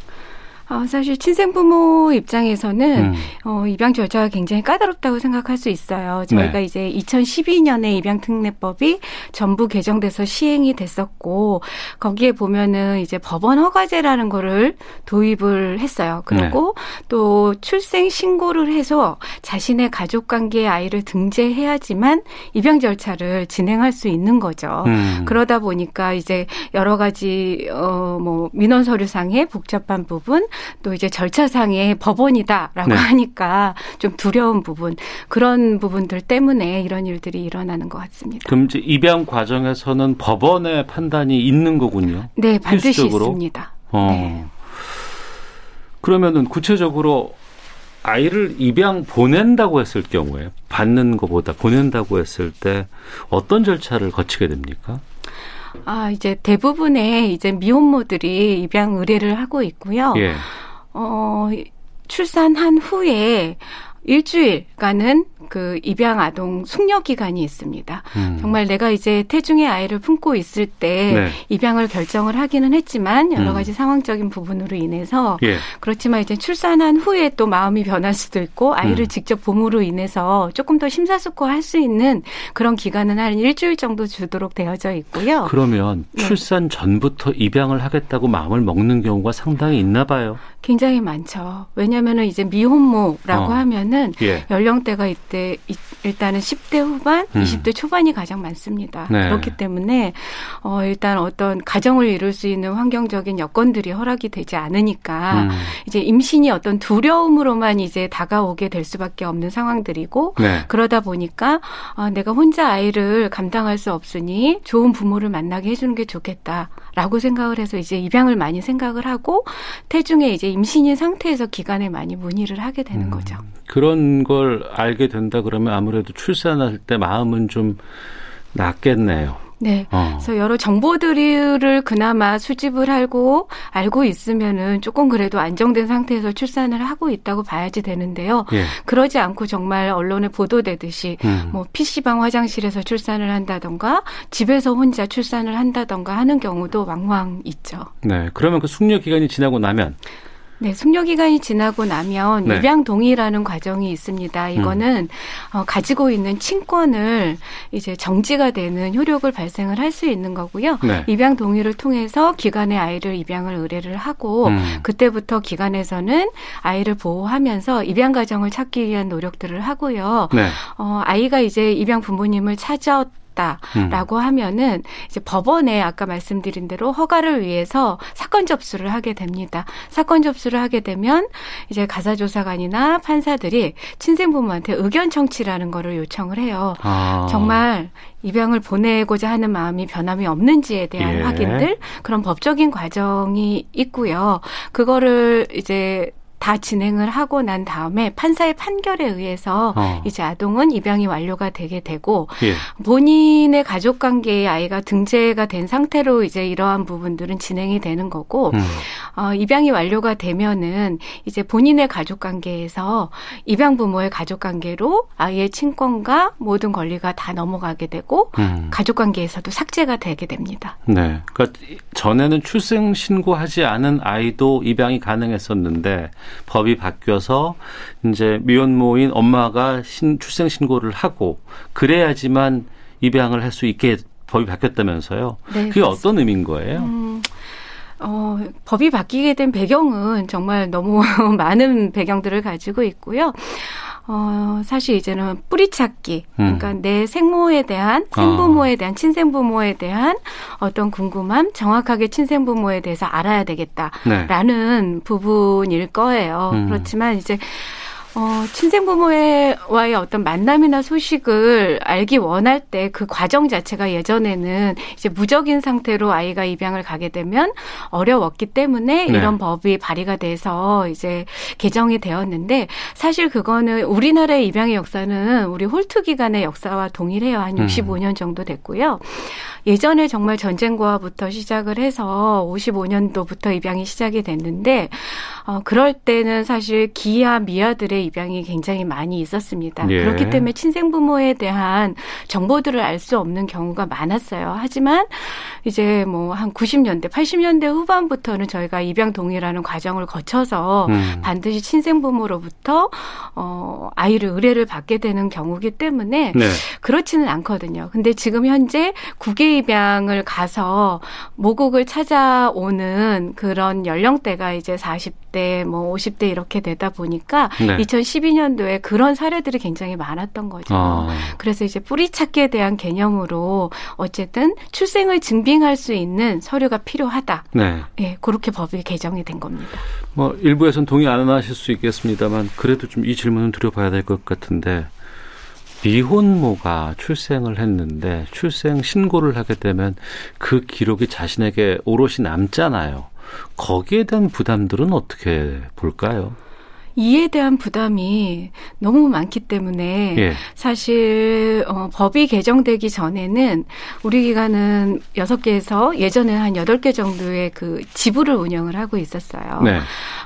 어, 사실 친생부모 입장에서는 음. 어, 입양 절차가 굉장히 까다롭다고 생각할 수 있어요. 저희가 네. 이제 2012년에 입양특례법이 전부 개정돼서 시행이 됐었고 거기에 보면은 이제 법원 허가제라는 거를 도입을 했어요. 그리고 네. 또 출생 신고를 해서 자신의 가족 관계의 아이를 등재해야지만 입양 절차를 진행할 수 있는 거죠. 음. 그러다 보니까 이제 여러 가지 어뭐 민원 서류상의 복잡한 부분 또 이제 절차상의 법원이다라고 네. 하니까 좀 두려운 부분 그런 부분들 때문에 이런 일들이 일어나는 것 같습니다. 그럼 이제 입양 과정에서는 법원의 판단이 있는 거군요. 네, 반드시 필수적으로? 있습니다. 어. 네. 그러면은 구체적으로 아이를 입양 보낸다고 했을 경우에 받는 것보다 보낸다고 했을 때 어떤 절차를 거치게 됩니까? 아, 이제 대부분의 이제 미혼모들이 입양 의뢰를 하고 있고요. 예. 어, 출산한 후에 일주일간은 그 입양 아동 숙려 기간이 있습니다. 음. 정말 내가 이제 태중의 아이를 품고 있을 때 네. 입양을 결정을 하기는 했지만 여러 음. 가지 상황적인 부분으로 인해서 예. 그렇지만 이제 출산한 후에 또 마음이 변할 수도 있고 아이를 음. 직접 봄으로 인해서 조금 더 심사숙고할 수 있는 그런 기간은 한 일주일 정도 주도록 되어져 있고요. 그러면 네. 출산 전부터 입양을 하겠다고 마음을 먹는 경우가 상당히 있나 봐요. 굉장히 많죠. 왜냐하면은 이제 미혼모라고 어. 하면 은 예. 연령대가 이때 이- 일단은 10대 후반, 음. 20대 초반이 가장 많습니다. 네. 그렇기 때문에 어 일단 어떤 가정을 이룰 수 있는 환경적인 여건들이 허락이 되지 않으니까 음. 이제 임신이 어떤 두려움으로만 이제 다가오게 될 수밖에 없는 상황들이고 네. 그러다 보니까 아, 내가 혼자 아이를 감당할 수 없으니 좋은 부모를 만나게 해주는 게 좋겠다라고 생각을 해서 이제 입양을 많이 생각을 하고 태중에 이제 임신인 상태에서 기간에 많이 문의를 하게 되는 음. 거죠. 그런 걸 알게 된다 그러면 아무래도 출산할 때 마음은 좀 낫겠네요. 네. 어. 그래서 여러 정보들을 그나마 수집을 하고 알고 있으면은 조금 그래도 안정된 상태에서 출산을 하고 있다고 봐야지 되는데요. 예. 그러지 않고 정말 언론에 보도되듯이 음. 뭐 PC방 화장실에서 출산을 한다던가 집에서 혼자 출산을 한다던가 하는 경우도 왕왕 있죠. 네. 그러면 그 숙려 기간이 지나고 나면 네, 숙려 기간이 지나고 나면 네. 음. 입양 동의라는 과정이 있습니다. 이거는 어, 가지고 있는 친권을 이제 정지가 되는 효력을 발생을 할 수 있는 거고요. 네. 입양 동의를 통해서 기관에 아이를 입양을 의뢰를 하고 음. 그때부터 기관에서는 아이를 보호하면서 입양 가정을 찾기 위한 노력들을 하고요. 네. 어, 아이가 이제 입양 부모님을 찾아 음. 라고 하면은 이제 법원에 아까 말씀드린 대로 허가를 위해서 사건 접수를 하게 됩니다. 사건 접수를 하게 되면 이제 가사조사관이나 판사들이 친생 부모한테 의견 청취라는 거를 요청을 해요. 아. 정말 입양을 보내고자 하는 마음이 변함이 없는지에 대한 예. 확인들 그런 법적인 과정이 있고요. 그거를 이제 다 진행을 하고 난 다음에 판사의 판결에 의해서 어. 이제 아동은 입양이 완료가 되게 되고 예. 본인의 가족 관계의 아이가 등재가 된 상태로 이제 이러한 부분들은 진행이 되는 거고 음. 어, 입양이 완료가 되면은 이제 본인의 가족 관계에서 입양 부모의 가족 관계로 아이의 친권과 모든 권리가 다 넘어가게 되고 음. 가족 관계에서도 삭제가 되게 됩니다. 네. 그러니까 전에는 출생 신고하지 않은 아이도 입양이 가능했었는데 법이 바뀌어서 이제 미혼모인 엄마가 신, 출생 신고를 하고 그래야지만 입양을 할 수 있게 법이 바뀌었다면서요. 네, 그게 그렇습니다. 어떤 의미인 거예요? 음, 어, 법이 바뀌게 된 배경은 정말 너무 많은 배경들을 가지고 있고요. 어, 사실 이제는 뿌리찾기. 그러니까 음. 내 생모에 대한, 아. 생부모에 대한, 친생부모에 대한 어떤 궁금함, 정확하게 친생부모에 대해서 알아야 되겠다. 네. 라는 부분일 거예요. 음. 그렇지만 이제 어, 친생 부모와의 어떤 만남이나 소식을 알기 원할 때 그 과정 자체가 예전에는 이제 무적인 상태로 아이가 입양을 가게 되면 어려웠기 때문에 네. 이런 법이 발의가 돼서 이제 개정이 되었는데 사실 그거는 우리나라의 입양의 역사는 우리 홀트 기간의 역사와 동일해요. 한 음. 65년 정도 됐고요. 예전에 정말 전쟁과부터 시작을 해서 55년도부터 입양이 시작이 됐는데 어, 그럴 때는 사실 기아 미아들의 입양이 굉장히 많이 있었습니다. 예. 그렇기 때문에 친생 부모에 대한 정보들을 알 수 없는 경우가 많았어요. 하지만 이제 뭐 한 90년대, 80년대 후반부터는 저희가 입양 동의라는 과정을 거쳐서 음. 반드시 친생 부모로부터 어 아이를 의뢰를 받게 되는 경우기 때문에 네. 그렇지는 않거든요. 근데 지금 현재 국외 입양을 가서 모국을 찾아오는 그런 연령대가 이제 40대, 뭐 50대 이렇게 되다 보니까 네. 2012년도에 그런 사례들이 굉장히 많았던 거죠. 아. 그래서 이제 뿌리 찾기에 대한 개념으로 어쨌든 출생을 증빙할 수 있는 서류가 필요하다. 네. 예, 그렇게 법이 개정이 된 겁니다. 뭐 일부에서는 동의 안 하실 수 있겠습니다만 그래도 좀 이 질문은 드려봐야 될 것 같은데 미혼모가 출생을 했는데 출생 신고를 하게 되면 그 기록이 자신에게 오롯이 남잖아요. 거기에 대한 부담들은 어떻게 볼까요? 이에 대한 부담이 너무 많기 때문에 예. 사실 어, 법이 개정되기 전에는 우리 기관은 여섯 개에서 예전에 한 여덟 개 정도의 그 지부를 운영을 하고 있었어요. 네.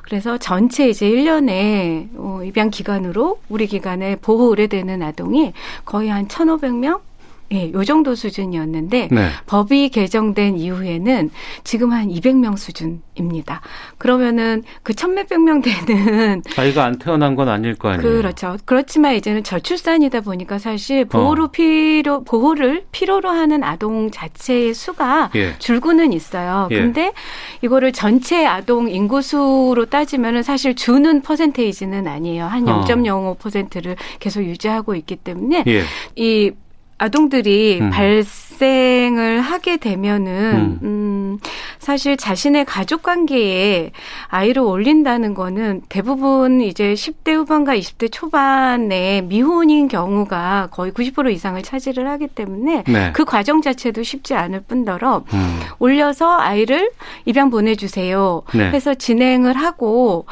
그래서 전체 이제 1년에 어, 입양 기간으로 우리 기관에 보호 의뢰되는 아동이 거의 한 1,500명 예, 요 정도 수준이었는데 네. 법이 개정된 이후에는 지금 한 200명 수준입니다. 그러면은 그 천몇백 명 되는 아이가 안 태어난 건 아닐 거 아니에요. 그렇죠. 그렇지만 이제는 저출산이다 보니까 사실 보호로 어. 필요 보호를 필요로 하는 아동 자체의 수가 예. 줄고는 있어요. 예. 근데 이거를 전체 아동 인구수로 따지면은 사실 주는 퍼센테이지는 아니에요. 한 어. 0.05%를 계속 유지하고 있기 때문에 예. 이 아동들이 음. 발생을 하게 되면은 음. 음. 사실 자신의 가족 관계에 아이를 올린다는 거는 대부분 이제 10대 후반과 20대 초반에 미혼인 경우가 거의 90% 이상을 차지를 하기 때문에 네. 그 과정 자체도 쉽지 않을 뿐더러 음. 올려서 아이를 입양 보내 주세요. 네. 해서 진행을 하고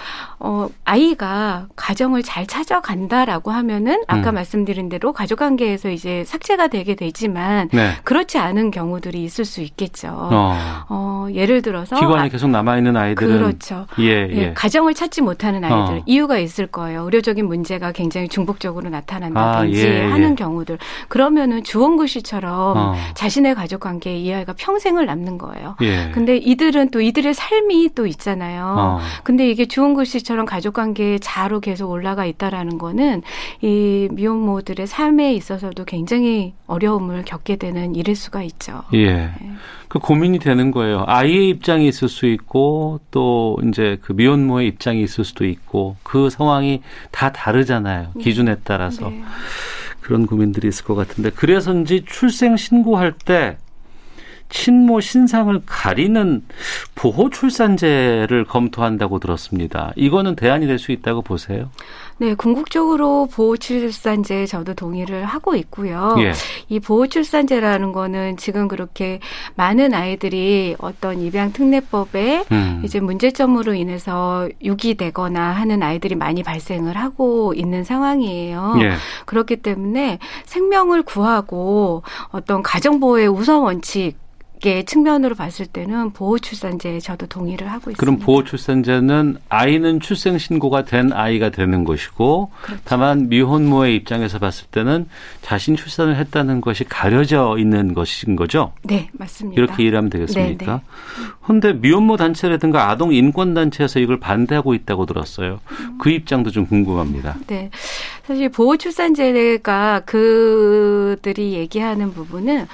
어 아이가 가정을 잘 찾아간다라고 하면은 아까 음. 말씀드린 대로 가족 관계에서 이제 삭제가 되게 되지만 네. 그렇지 않은 경우들이 있을 수 있겠죠. 어, 어. 예를 들어서 기관에 아, 계속 남아 있는 아이들은 그렇죠. 예, 예, 예. 가정을 찾지 못하는 아이들 어. 이유가 있을 거예요. 의료적인 문제가 굉장히 중복적으로 나타난다든지 아, 예, 예. 하는 경우들 그러면은 주원구시처럼 어. 자신의 가족 관계에 이 아이가 평생을 남는 거예요. 예. 근데 이들은 또 이들의 삶이 또 있잖아요. 어. 근데 이게 주원구 씨처럼 가족 관계에 자로 계속 올라가 있다라는 거는 이 미혼모들의 삶에 있어서도 굉장히 어려움을 겪게 되는 일일 수가 있죠. 예. 그 고민이 되는 거예요. 아이의 입장이 있을 수 있고 또 이제 그 미혼모의 입장이 있을 수도 있고 그 상황이 다 다르잖아요. 기준에 따라서 네. 그런 고민들이 있을 것 같은데 그래서인지 출생 신고할 때 친모 신상을 가리는 보호 출산제를 검토한다고 들었습니다. 이거는 대안이 될 수 있다고 보세요? 네, 궁극적으로 보호출산제에 저도 동의를 하고 있고요. 예. 이 보호출산제라는 거는 지금 그렇게 많은 아이들이 어떤 입양특례법에 음. 이제 문제점으로 인해서 유기되거나 하는 아이들이 많이 발생을 하고 있는 상황이에요. 예. 그렇기 때문에 생명을 구하고 어떤 가정보호의 우선 원칙 의 측면으로 봤을 때는 보호 출산제에 저도 동의를 하고 있습니다. 그럼 보호 출산제는 아이는 출생 신고가 된 아이가 되는 것이고 그렇죠. 다만 미혼모의 입장에서 봤을 때는 자신 출산을 했다는 것이 가려져 있는 것인 거죠. 네, 맞습니다. 이렇게 이해하면 되겠습니까? 네, 네. 그런데 미혼모 단체라든가 아동 인권 단체에서 이걸 반대하고 있다고 들었어요. 그 입장도 좀 궁금합니다. 네. 사실 보호 출산제가 그들이 얘기하는 부분은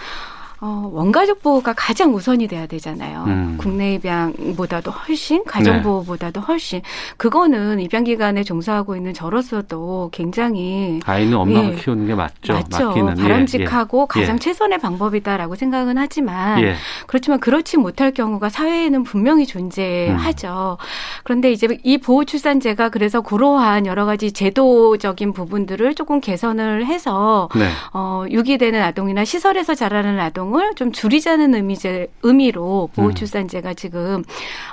어, 원가족 보호가 가장 우선이 돼야 되잖아요. 음. 국내 입양보다도 훨씬, 가정 네. 보호보다도 훨씬. 그거는 입양기관에 종사하고 있는 저로서도 굉장히 아이는 엄마가 예. 키우는 게 맞죠. 맞죠. 맡기는 예, 바람직하고 예. 가장 예. 최선의 방법이다라고 생각은 하지만 예. 그렇지만 그렇지 못할 경우가 사회에는 분명히 존재하죠. 그런데 이제 이 보호 출산제가 그래서 그러한 여러 가지 제도적인 부분들을 조금 개선을 해서 네. 어, 유기되는 아동이나 시설에서 자라는 아동 을 과정을 좀 줄이자는 의미제, 의미로 보호출산제가 지금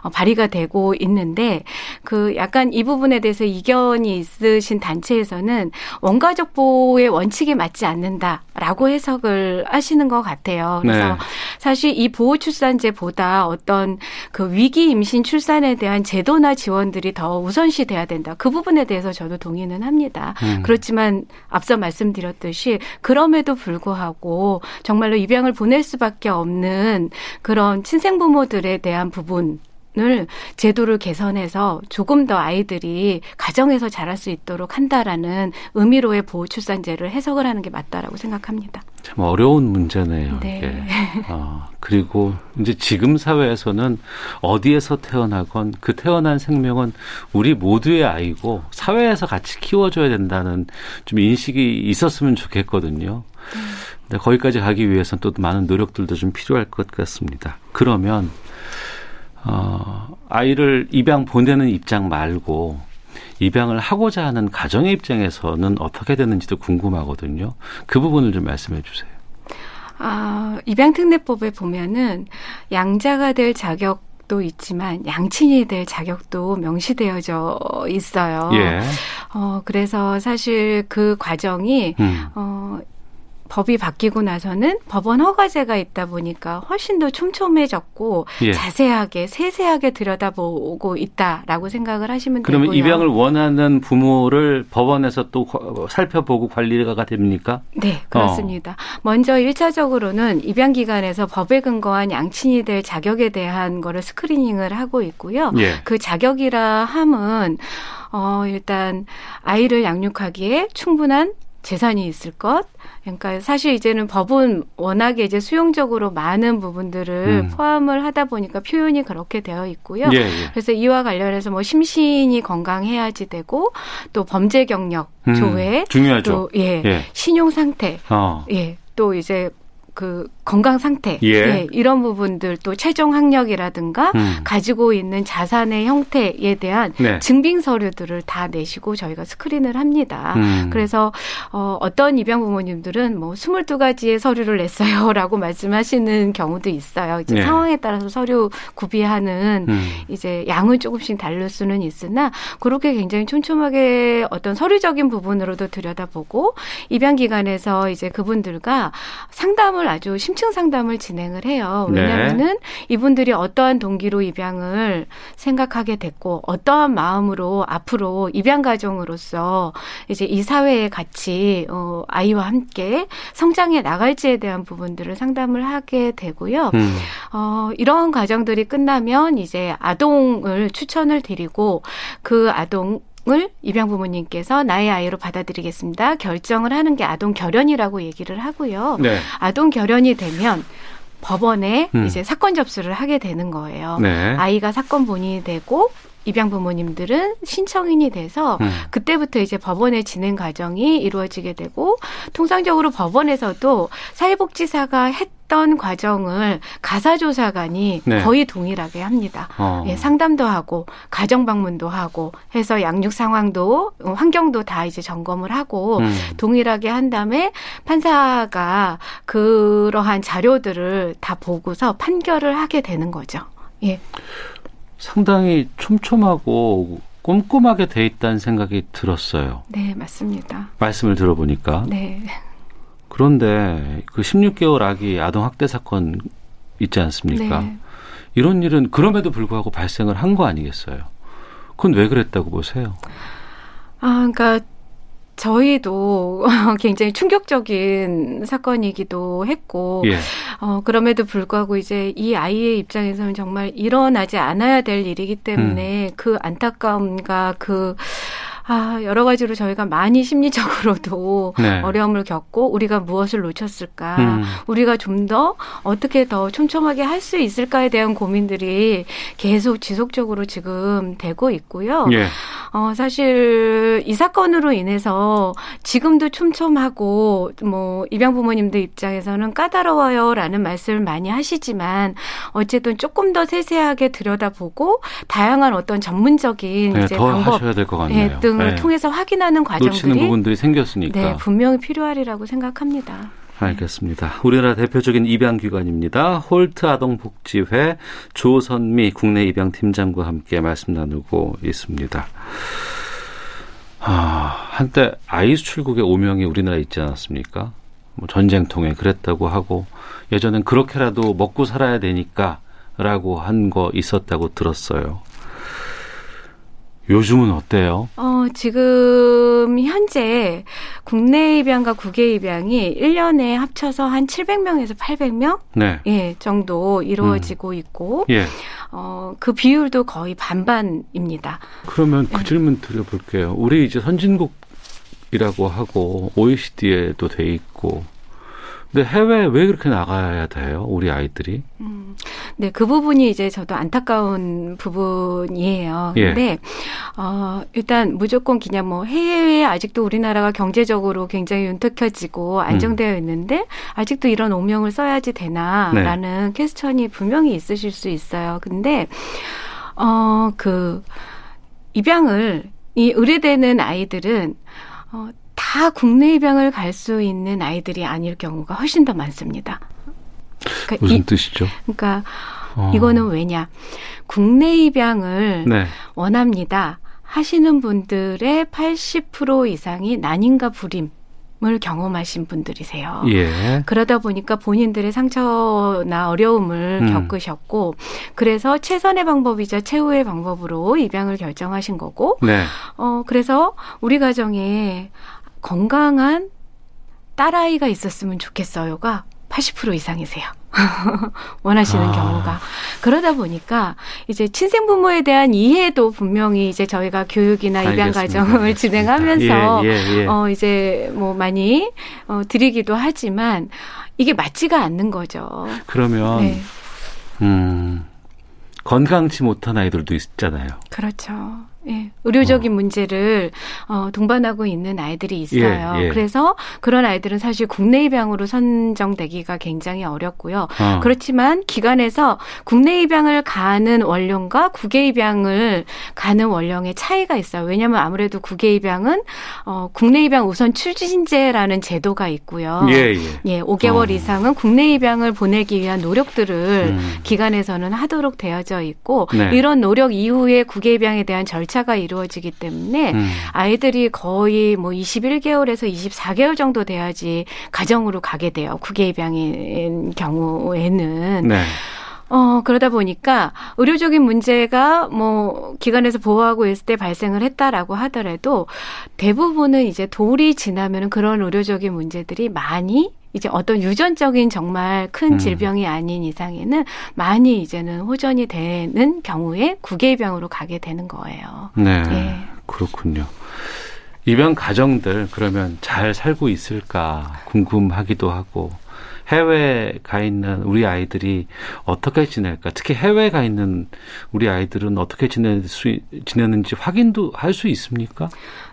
어, 발의가 되고 있는데 그 약간 이 부분에 대해서 이견이 있으신 단체에서는 원가족 보호의 원칙에 맞지 않는다라고 해석을 하시는 것 같아요. 그래서 네. 사실 이 보호출산제보다 어떤 그 위기 임신 출산에 대한 제도나 지원들이 더 우선시 돼야 된다. 그 부분에 대해서 저도 동의는 합니다. 음. 그렇지만 앞서 말씀드렸듯이 그럼에도 불구하고 정말로 입양을 보낼 수밖에 없는 그런 친생 부모들에 대한 부분 을 제도를 개선해서 조금 더 아이들이 가정에서 자랄 수 있도록 한다라는 의미로의 보호출산제를 해석을 하는 게 맞다라고 생각합니다. 참 어려운 문제네요. 네. 이게. 어, 그리고 이제 지금 사회에서는 어디에서 태어나건 그 태어난 생명은 우리 모두의 아이고 사회에서 같이 키워줘야 된다는 좀 인식이 있었으면 좋겠거든요. 근데 거기까지 가기 위해서는 또 많은 노력들도 좀 필요할 것 같습니다. 그러면 어, 아이를 입양 보내는 입장 말고 입양을 하고자 하는 가정의 입장에서는 어떻게 되는지도 궁금하거든요. 그 부분을 좀 말씀해 주세요. 아, 입양특례법에 보면은 양자가 될 자격 도 있지만 양친이 될 자격도 명시되어져 있어요. 예. 어, 그래서 사실 그 과정이 음. 어, 법이 바뀌고 나서는 법원 허가제가 있다 보니까 훨씬 더 촘촘해졌고 예. 자세하게 세세하게 들여다보고 있다라고 생각을 하시면 그러면 되고요. 입양을 원하는 부모를 법원에서 또 과- 살펴보고 관리가 됩니까? 네, 그렇습니다. 먼저 일차적으로는 입양 기관에서 법에 근거한 양친이 될 자격에 대한 거를 스크리닝을 하고 있고요. 예. 그 자격이라 함은 어 일단 아이를 양육하기에 충분한 재산이 있을 것. 그러니까 사실 이제는 법은 워낙에 이제 수용적으로 많은 부분들을 음. 포함을 하다 보니까 표현이 그렇게 되어 있고요. 예, 예. 그래서 이와 관련해서 뭐 심신이 건강해야지 되고 또 범죄 경력 음, 조회 중요하죠. 또 예, 예. 신용 상태 어. 예, 또 이제 그 건강 상태, 예. 이런 부분들 또 최종 학력이라든가 음. 가지고 있는 자산의 형태에 대한 네. 증빙 서류들을 다 내시고 저희가 스크린을 합니다. 음. 그래서 어, 어떤 입양 부모님들은 뭐 22가지의 서류를 냈어요라고 말씀하시는 경우도 있어요. 이제 네. 상황에 따라서 서류 구비하는 음. 이제 양은 조금씩 다를 수는 있으나 그렇게 굉장히 촘촘하게 어떤 서류적인 부분으로도 들여다보고 입양 기관에서 이제 그분들과 상담을 아주 심층 상담을 진행을 해요. 네. 왜냐하면은 이분들이 어떠한 동기로 입양을 생각하게 됐고 어떠한 마음으로 앞으로 입양 가정으로서 이제 이 사회에 같이 어 아이와 함께 성장해 나갈지에 대한 부분들을 상담을 하게 되고요. 음. 어, 이런 과정들이 끝나면 이제 아동을 추천을 드리고 그 아동 을 입양 부모님께서 나의 아이로 받아들이겠습니다. 결정을 하는 게 아동 결연이라고 얘기를 하고요. 네. 아동 결연이 되면 법원에 음. 이제 사건 접수를 하게 되는 거예요. 네. 아이가 사건 본인이 되고 입양 부모님들은 신청인이 돼서 음. 그때부터 이제 법원의 진행 과정이 이루어지게 되고 통상적으로 법원에서도 사회복지사가 했던 과정을 가사조사관이 네. 거의 동일하게 합니다. 어. 예, 상담도 하고 가정 방문도 하고 해서 양육 상황도 어, 환경도 다 이제 점검을 하고 음. 동일하게 한 다음에 판사가 그러한 자료들을 다 보고서 판결을 하게 되는 거죠. 예. 상당히 촘촘하고 꼼꼼하게 돼 있다는 생각이 들었어요. 네, 맞습니다. 말씀을 들어보니까. 네. 그런데 그 16개월 아기 아동 학대 사건 있지 않습니까? 네. 이런 일은 그럼에도 불구하고 발생을 한 거 아니겠어요? 그건 왜 그랬다고 보세요? 아, 그러니까 저희도 굉장히 충격적인 사건이기도 했고, 예. 어, 그럼에도 불구하고 이제 이 아이의 입장에서는 정말 일어나지 않아야 될 일이기 때문에 그 안타까움과 그 아, 여러 가지로 저희가 많이 심리적으로도 네. 어려움을 겪고 우리가 무엇을 놓쳤을까? 음. 우리가 좀 더 어떻게 더 촘촘하게 할 수 있을까에 대한 고민들이 계속 지속적으로 지금 되고 있고요. 예. 어, 사실 이 사건으로 인해서 지금도 촘촘하고 뭐 입양 부모님들 입장에서는 까다로워요라는 말씀을 많이 하시지만 어쨌든 조금 더 세세하게 들여다보고 다양한 어떤 전문적인 네, 이제 더 방법 하셔야 될것 예, 같네요. 등을 네. 통해서 확인하는 놓치는 과정들이 부분들이 생겼으니까. 네, 분명히 필요하리라고 생각합니다. 알겠습니다. 우리나라 대표적인 입양기관입니다. 홀트 아동복지회 조선미 국내 입양팀장과 함께 말씀 나누고 있습니다. 아, 한때 아이 수출국의 오명이 우리나라에 있지 않았습니까? 뭐 전쟁통에 그랬다고 하고 예전엔 그렇게라도 먹고 살아야 되니까라고 한 거 있었다고 들었어요. 요즘은 어때요? 어, 지금 현재 국내 입양과 국외 입양이 1년에 합쳐서 한 700명에서 800명 네. 예, 정도 이루어지고 있고 예. 어, 그 비율도 거의 반반입니다. 그러면 그 질문 드려볼게요. 우리 이제 선진국이라고 하고 OECD에도 돼 있고, 근데 해외에 왜 그렇게 나가야 돼요? 우리 아이들이? 음, 네, 그 부분이 이제 저도 안타까운 부분이에요. 예. 근데, 어, 일단 무조건 그냥 뭐 해외에 아직도 우리나라가 경제적으로 굉장히 윤택해지고 안정되어 있는데 아직도 이런 오명을 써야지 되나라는 퀘스천이 분명히 있으실 수 있어요. 근데, 어, 그, 입양을, 이 의뢰되는 아이들은, 어, 다 국내 입양을 갈 수 있는 아이들이 아닐 경우가 훨씬 더 많습니다. 그러니까 무슨 이, 뜻이죠? 그러니까 어. 이거는 왜냐? 국내 입양을 네. 원합니다. 하시는 분들의 80% 이상이 난임과 불임 을 경험하신 분들이세요. 예. 그러다 보니까 본인들의 상처나 어려움을 음. 겪으셨고, 그래서 최선의 방법이자 최후의 방법으로 입양을 결정하신 거고, 네. 어, 그래서 우리 가정에 건강한 딸아이가 있었으면 좋겠어요가 80% 이상이세요. 원하시는 아. 경우가. 그러다 보니까 이제 친생부모에 대한 이해도 분명히 이제 저희가 교육이나 입양. 과정을. 진행하면서 예, 예, 예. 어, 이제 뭐 많이 어, 드리기도 하지만 이게 맞지가 않는 거죠. 그러면, 네. 음, 건강치 못한 아이들도 있잖아요. 그렇죠. 예, 의료적인 문제를 어, 동반하고 있는 아이들이 있어요. 예, 예. 그래서 그런 아이들은 사실 국내 입양으로 선정되기가 굉장히 어렵고요. 어. 그렇지만 기관에서 국내 입양을 가는 원령과 국외 입양을 가는 원령의 차이가 있어요. 왜냐하면 아무래도 국외 입양은 어, 국내 입양 우선 추진제라는 제도가 있고요. 예, 예. 예, 5개월 어. 이상은 국내 입양을 보내기 위한 노력들을 음. 기관에서는 하도록 되어져 있고 네. 이런 노력 이후에 국외 입양에 대한 절차 가 이루어지기 때문에 음. 아이들이 거의 뭐 21개월에서 24개월 정도 돼야지 가정으로 가게 돼요. 국외 입양인 경우에는 네. 어, 그러다 보니까 의료적인 문제가 뭐 기관에서 보호하고 있을 때 발생을 했다라고 하더라도 대부분은 이제 돌이 지나면은 그런 의료적인 문제들이 많이 이제 어떤 유전적인 정말 큰 음. 질병이 아닌 이상에는 많이 이제는 호전이 되는 경우에 국외 입양으로 가게 되는 거예요. 네. 예. 그렇군요. 입양 가정들 그러면 잘 살고 있을까 궁금하기도 하고 해외에 가 있는 우리 아이들이 어떻게 지낼까 특히 해외에 가 있는 우리 아이들은 어떻게 지낼 수 지내는지 확인도 할 수 있습니까?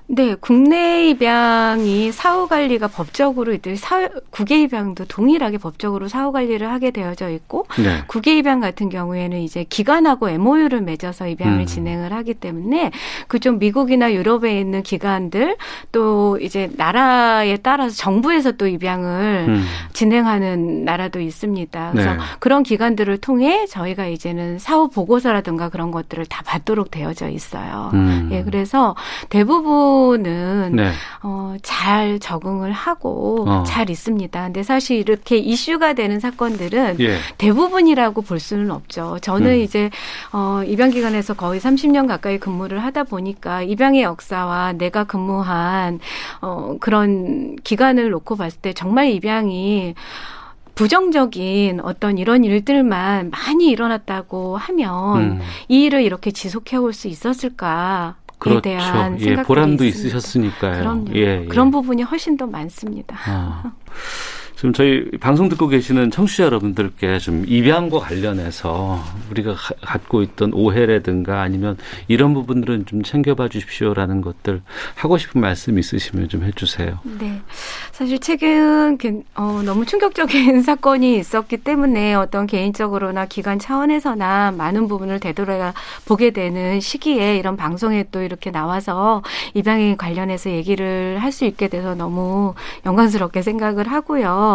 네, 국내 입양이 사후 관리가 법적으로 이들 사 국외 입양도 동일하게 법적으로 사후 관리를 하게 되어져 있고 네. 국외 입양 같은 경우에는 이제 기관하고 MOU를 맺어서 입양을 음. 진행을 하기 때문에 그쪽 미국이나 유럽에 있는 기관들 또 이제 나라에 따라서 정부에서 또 입양을 음. 진행하는 나라도 있습니다. 그래서 네. 그런 기관들을 통해 저희가 이제는 사후 보고서라든가 그런 것들을 다 받도록 되어져 있어요. 음. 예, 그래서 대부분 은 네. 어, 잘 적응을 하고 어. 잘 있습니다. 근데 사실 이렇게 이슈가 되는 사건들은 예. 대부분이라고 볼 수는 없죠. 저는 음. 이제 어 입양기관에서 거의 30년 가까이 근무를 하다 보니까 입양의 역사와 내가 근무한 어 그런 기간을 놓고 봤을 때 정말 입양이 부정적인 어떤 이런 일들만 많이 일어났다고 하면 음. 이 일을 이렇게 지속해 올 수 있었을까? 에 그렇죠. 대한 예, 보람도 있습니다. 있으셨으니까요. 그럼요. 예, 예. 그런 부분이 훨씬 더 많습니다. 아. 지금 저희 방송 듣고 계시는 청취자 여러분들께 좀 입양과 관련해서 우리가 가- 갖고 있던 오해라든가 아니면 이런 부분들은 좀 챙겨봐 주십시오라는 것들 하고 싶은 말씀 있으시면 좀 해주세요. 네. 사실 최근 어, 너무 충격적인 사건이 있었기 때문에 어떤 개인적으로나 기관 차원에서나 많은 부분을 되돌아 보게 되는 시기에 이런 방송에 또 이렇게 나와서 입양에 관련해서 얘기를 할 수 있게 돼서 너무 영광스럽게 생각을 하고요.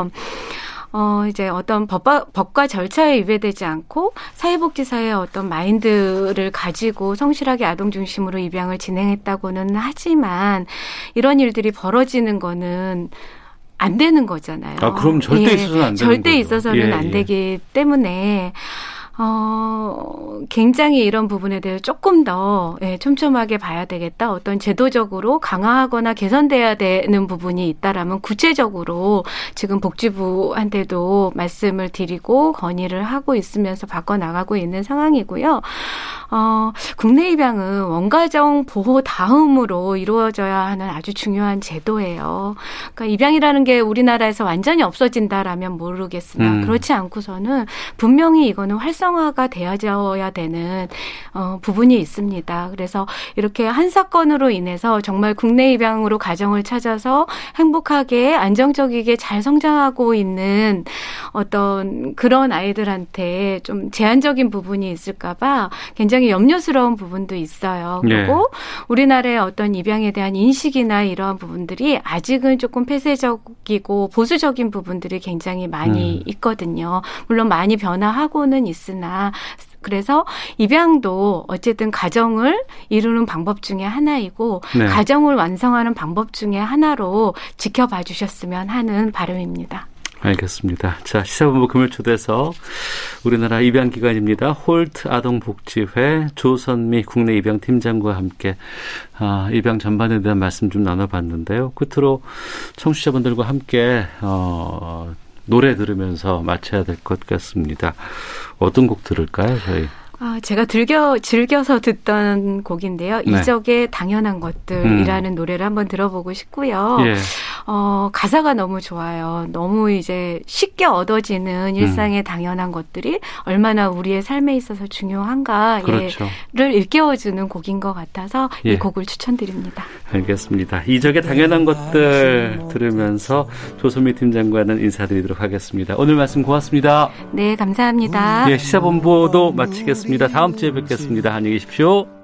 어, 이제 어떤 법과, 법과 절차에 위배되지 않고 사회복지사의 어떤 마인드를 가지고 성실하게 아동 중심으로 입양을 진행했다고는 하지만 이런 일들이 벌어지는 거는 안 되는 거잖아요. 아, 그럼 절대 예, 있어서는 안 되는 절대 거죠. 있어서는 예, 안 예. 되기 때문에 어, 굉장히 이런 부분에 대해 조금 더 예, 촘촘하게 봐야 되겠다. 어떤 제도적으로 강화하거나 개선돼야 되는 부분이 있다라면 구체적으로 지금 복지부한테도 말씀을 드리고 건의를 하고 있으면서 바꿔 나가고 있는 상황이고요. 어, 국내 입양은 원가정 보호 다음으로 이루어져야 하는 아주 중요한 제도예요. 그러니까 입양이라는 게 우리나라에서 완전히 없어진다라면 모르겠으나 음. 그렇지 않고서는 분명히 이거는 활성 화가 되어져야 되는 어, 부분이 있습니다. 그래서 이렇게 한 사건으로 인해서 정말 국내 입양으로 가정을 찾아서 행복하게 안정적이게 잘 성장하고 있는 어떤 그런 아이들한테 좀 제한적인 부분이 있을까봐 굉장히 염려스러운 부분도 있어요. 그리고 네. 우리나라의 어떤 입양에 대한 인식이나 이러한 부분들이 아직은 조금 폐쇄적이고 보수적인 부분들이 굉장히 많이 음. 있거든요. 물론 많이 변화하고는 있으나 그래서 입양도 어쨌든 가정을 이루는 방법 중에 하나이고 네. 가정을 완성하는 방법 중에 하나로 지켜봐 주셨으면 하는 바람입니다. 알겠습니다. 자, 시사본부 금요일 초대서 우리나라 입양 기관입니다. 홀트 아동복지회 조선미 국내 입양 팀장과 함께 아, 입양 전반에 대한 말씀 좀 나눠봤는데요. 끝으로 청취자분들과 함께 어, 노래 들으면서 마쳐야 될 것 같습니다. 어떤 곡 들을까요, 저희? 아, 제가 즐겨, 즐겨서 듣던 곡인데요. 네. 이적의 당연한 것들이라는 노래를 한번 들어보고 싶고요. 예. 어, 가사가 너무 좋아요. 너무 이제 쉽게 얻어지는 일상의 당연한 것들이 얼마나 우리의 삶에 있어서 중요한가를 그렇죠. 일깨워주는 곡인 것 같아서 예. 이 곡을 추천드립니다. 알겠습니다. 이적의 당연한 것들 들으면서 조선미 팀장과는 인사드리도록 하겠습니다. 오늘 말씀 고맙습니다. 네, 감사합니다. 예, 시사본부도 마치겠 습니다. 다음 주에 뵙겠습니다. 안녕히 계십시오.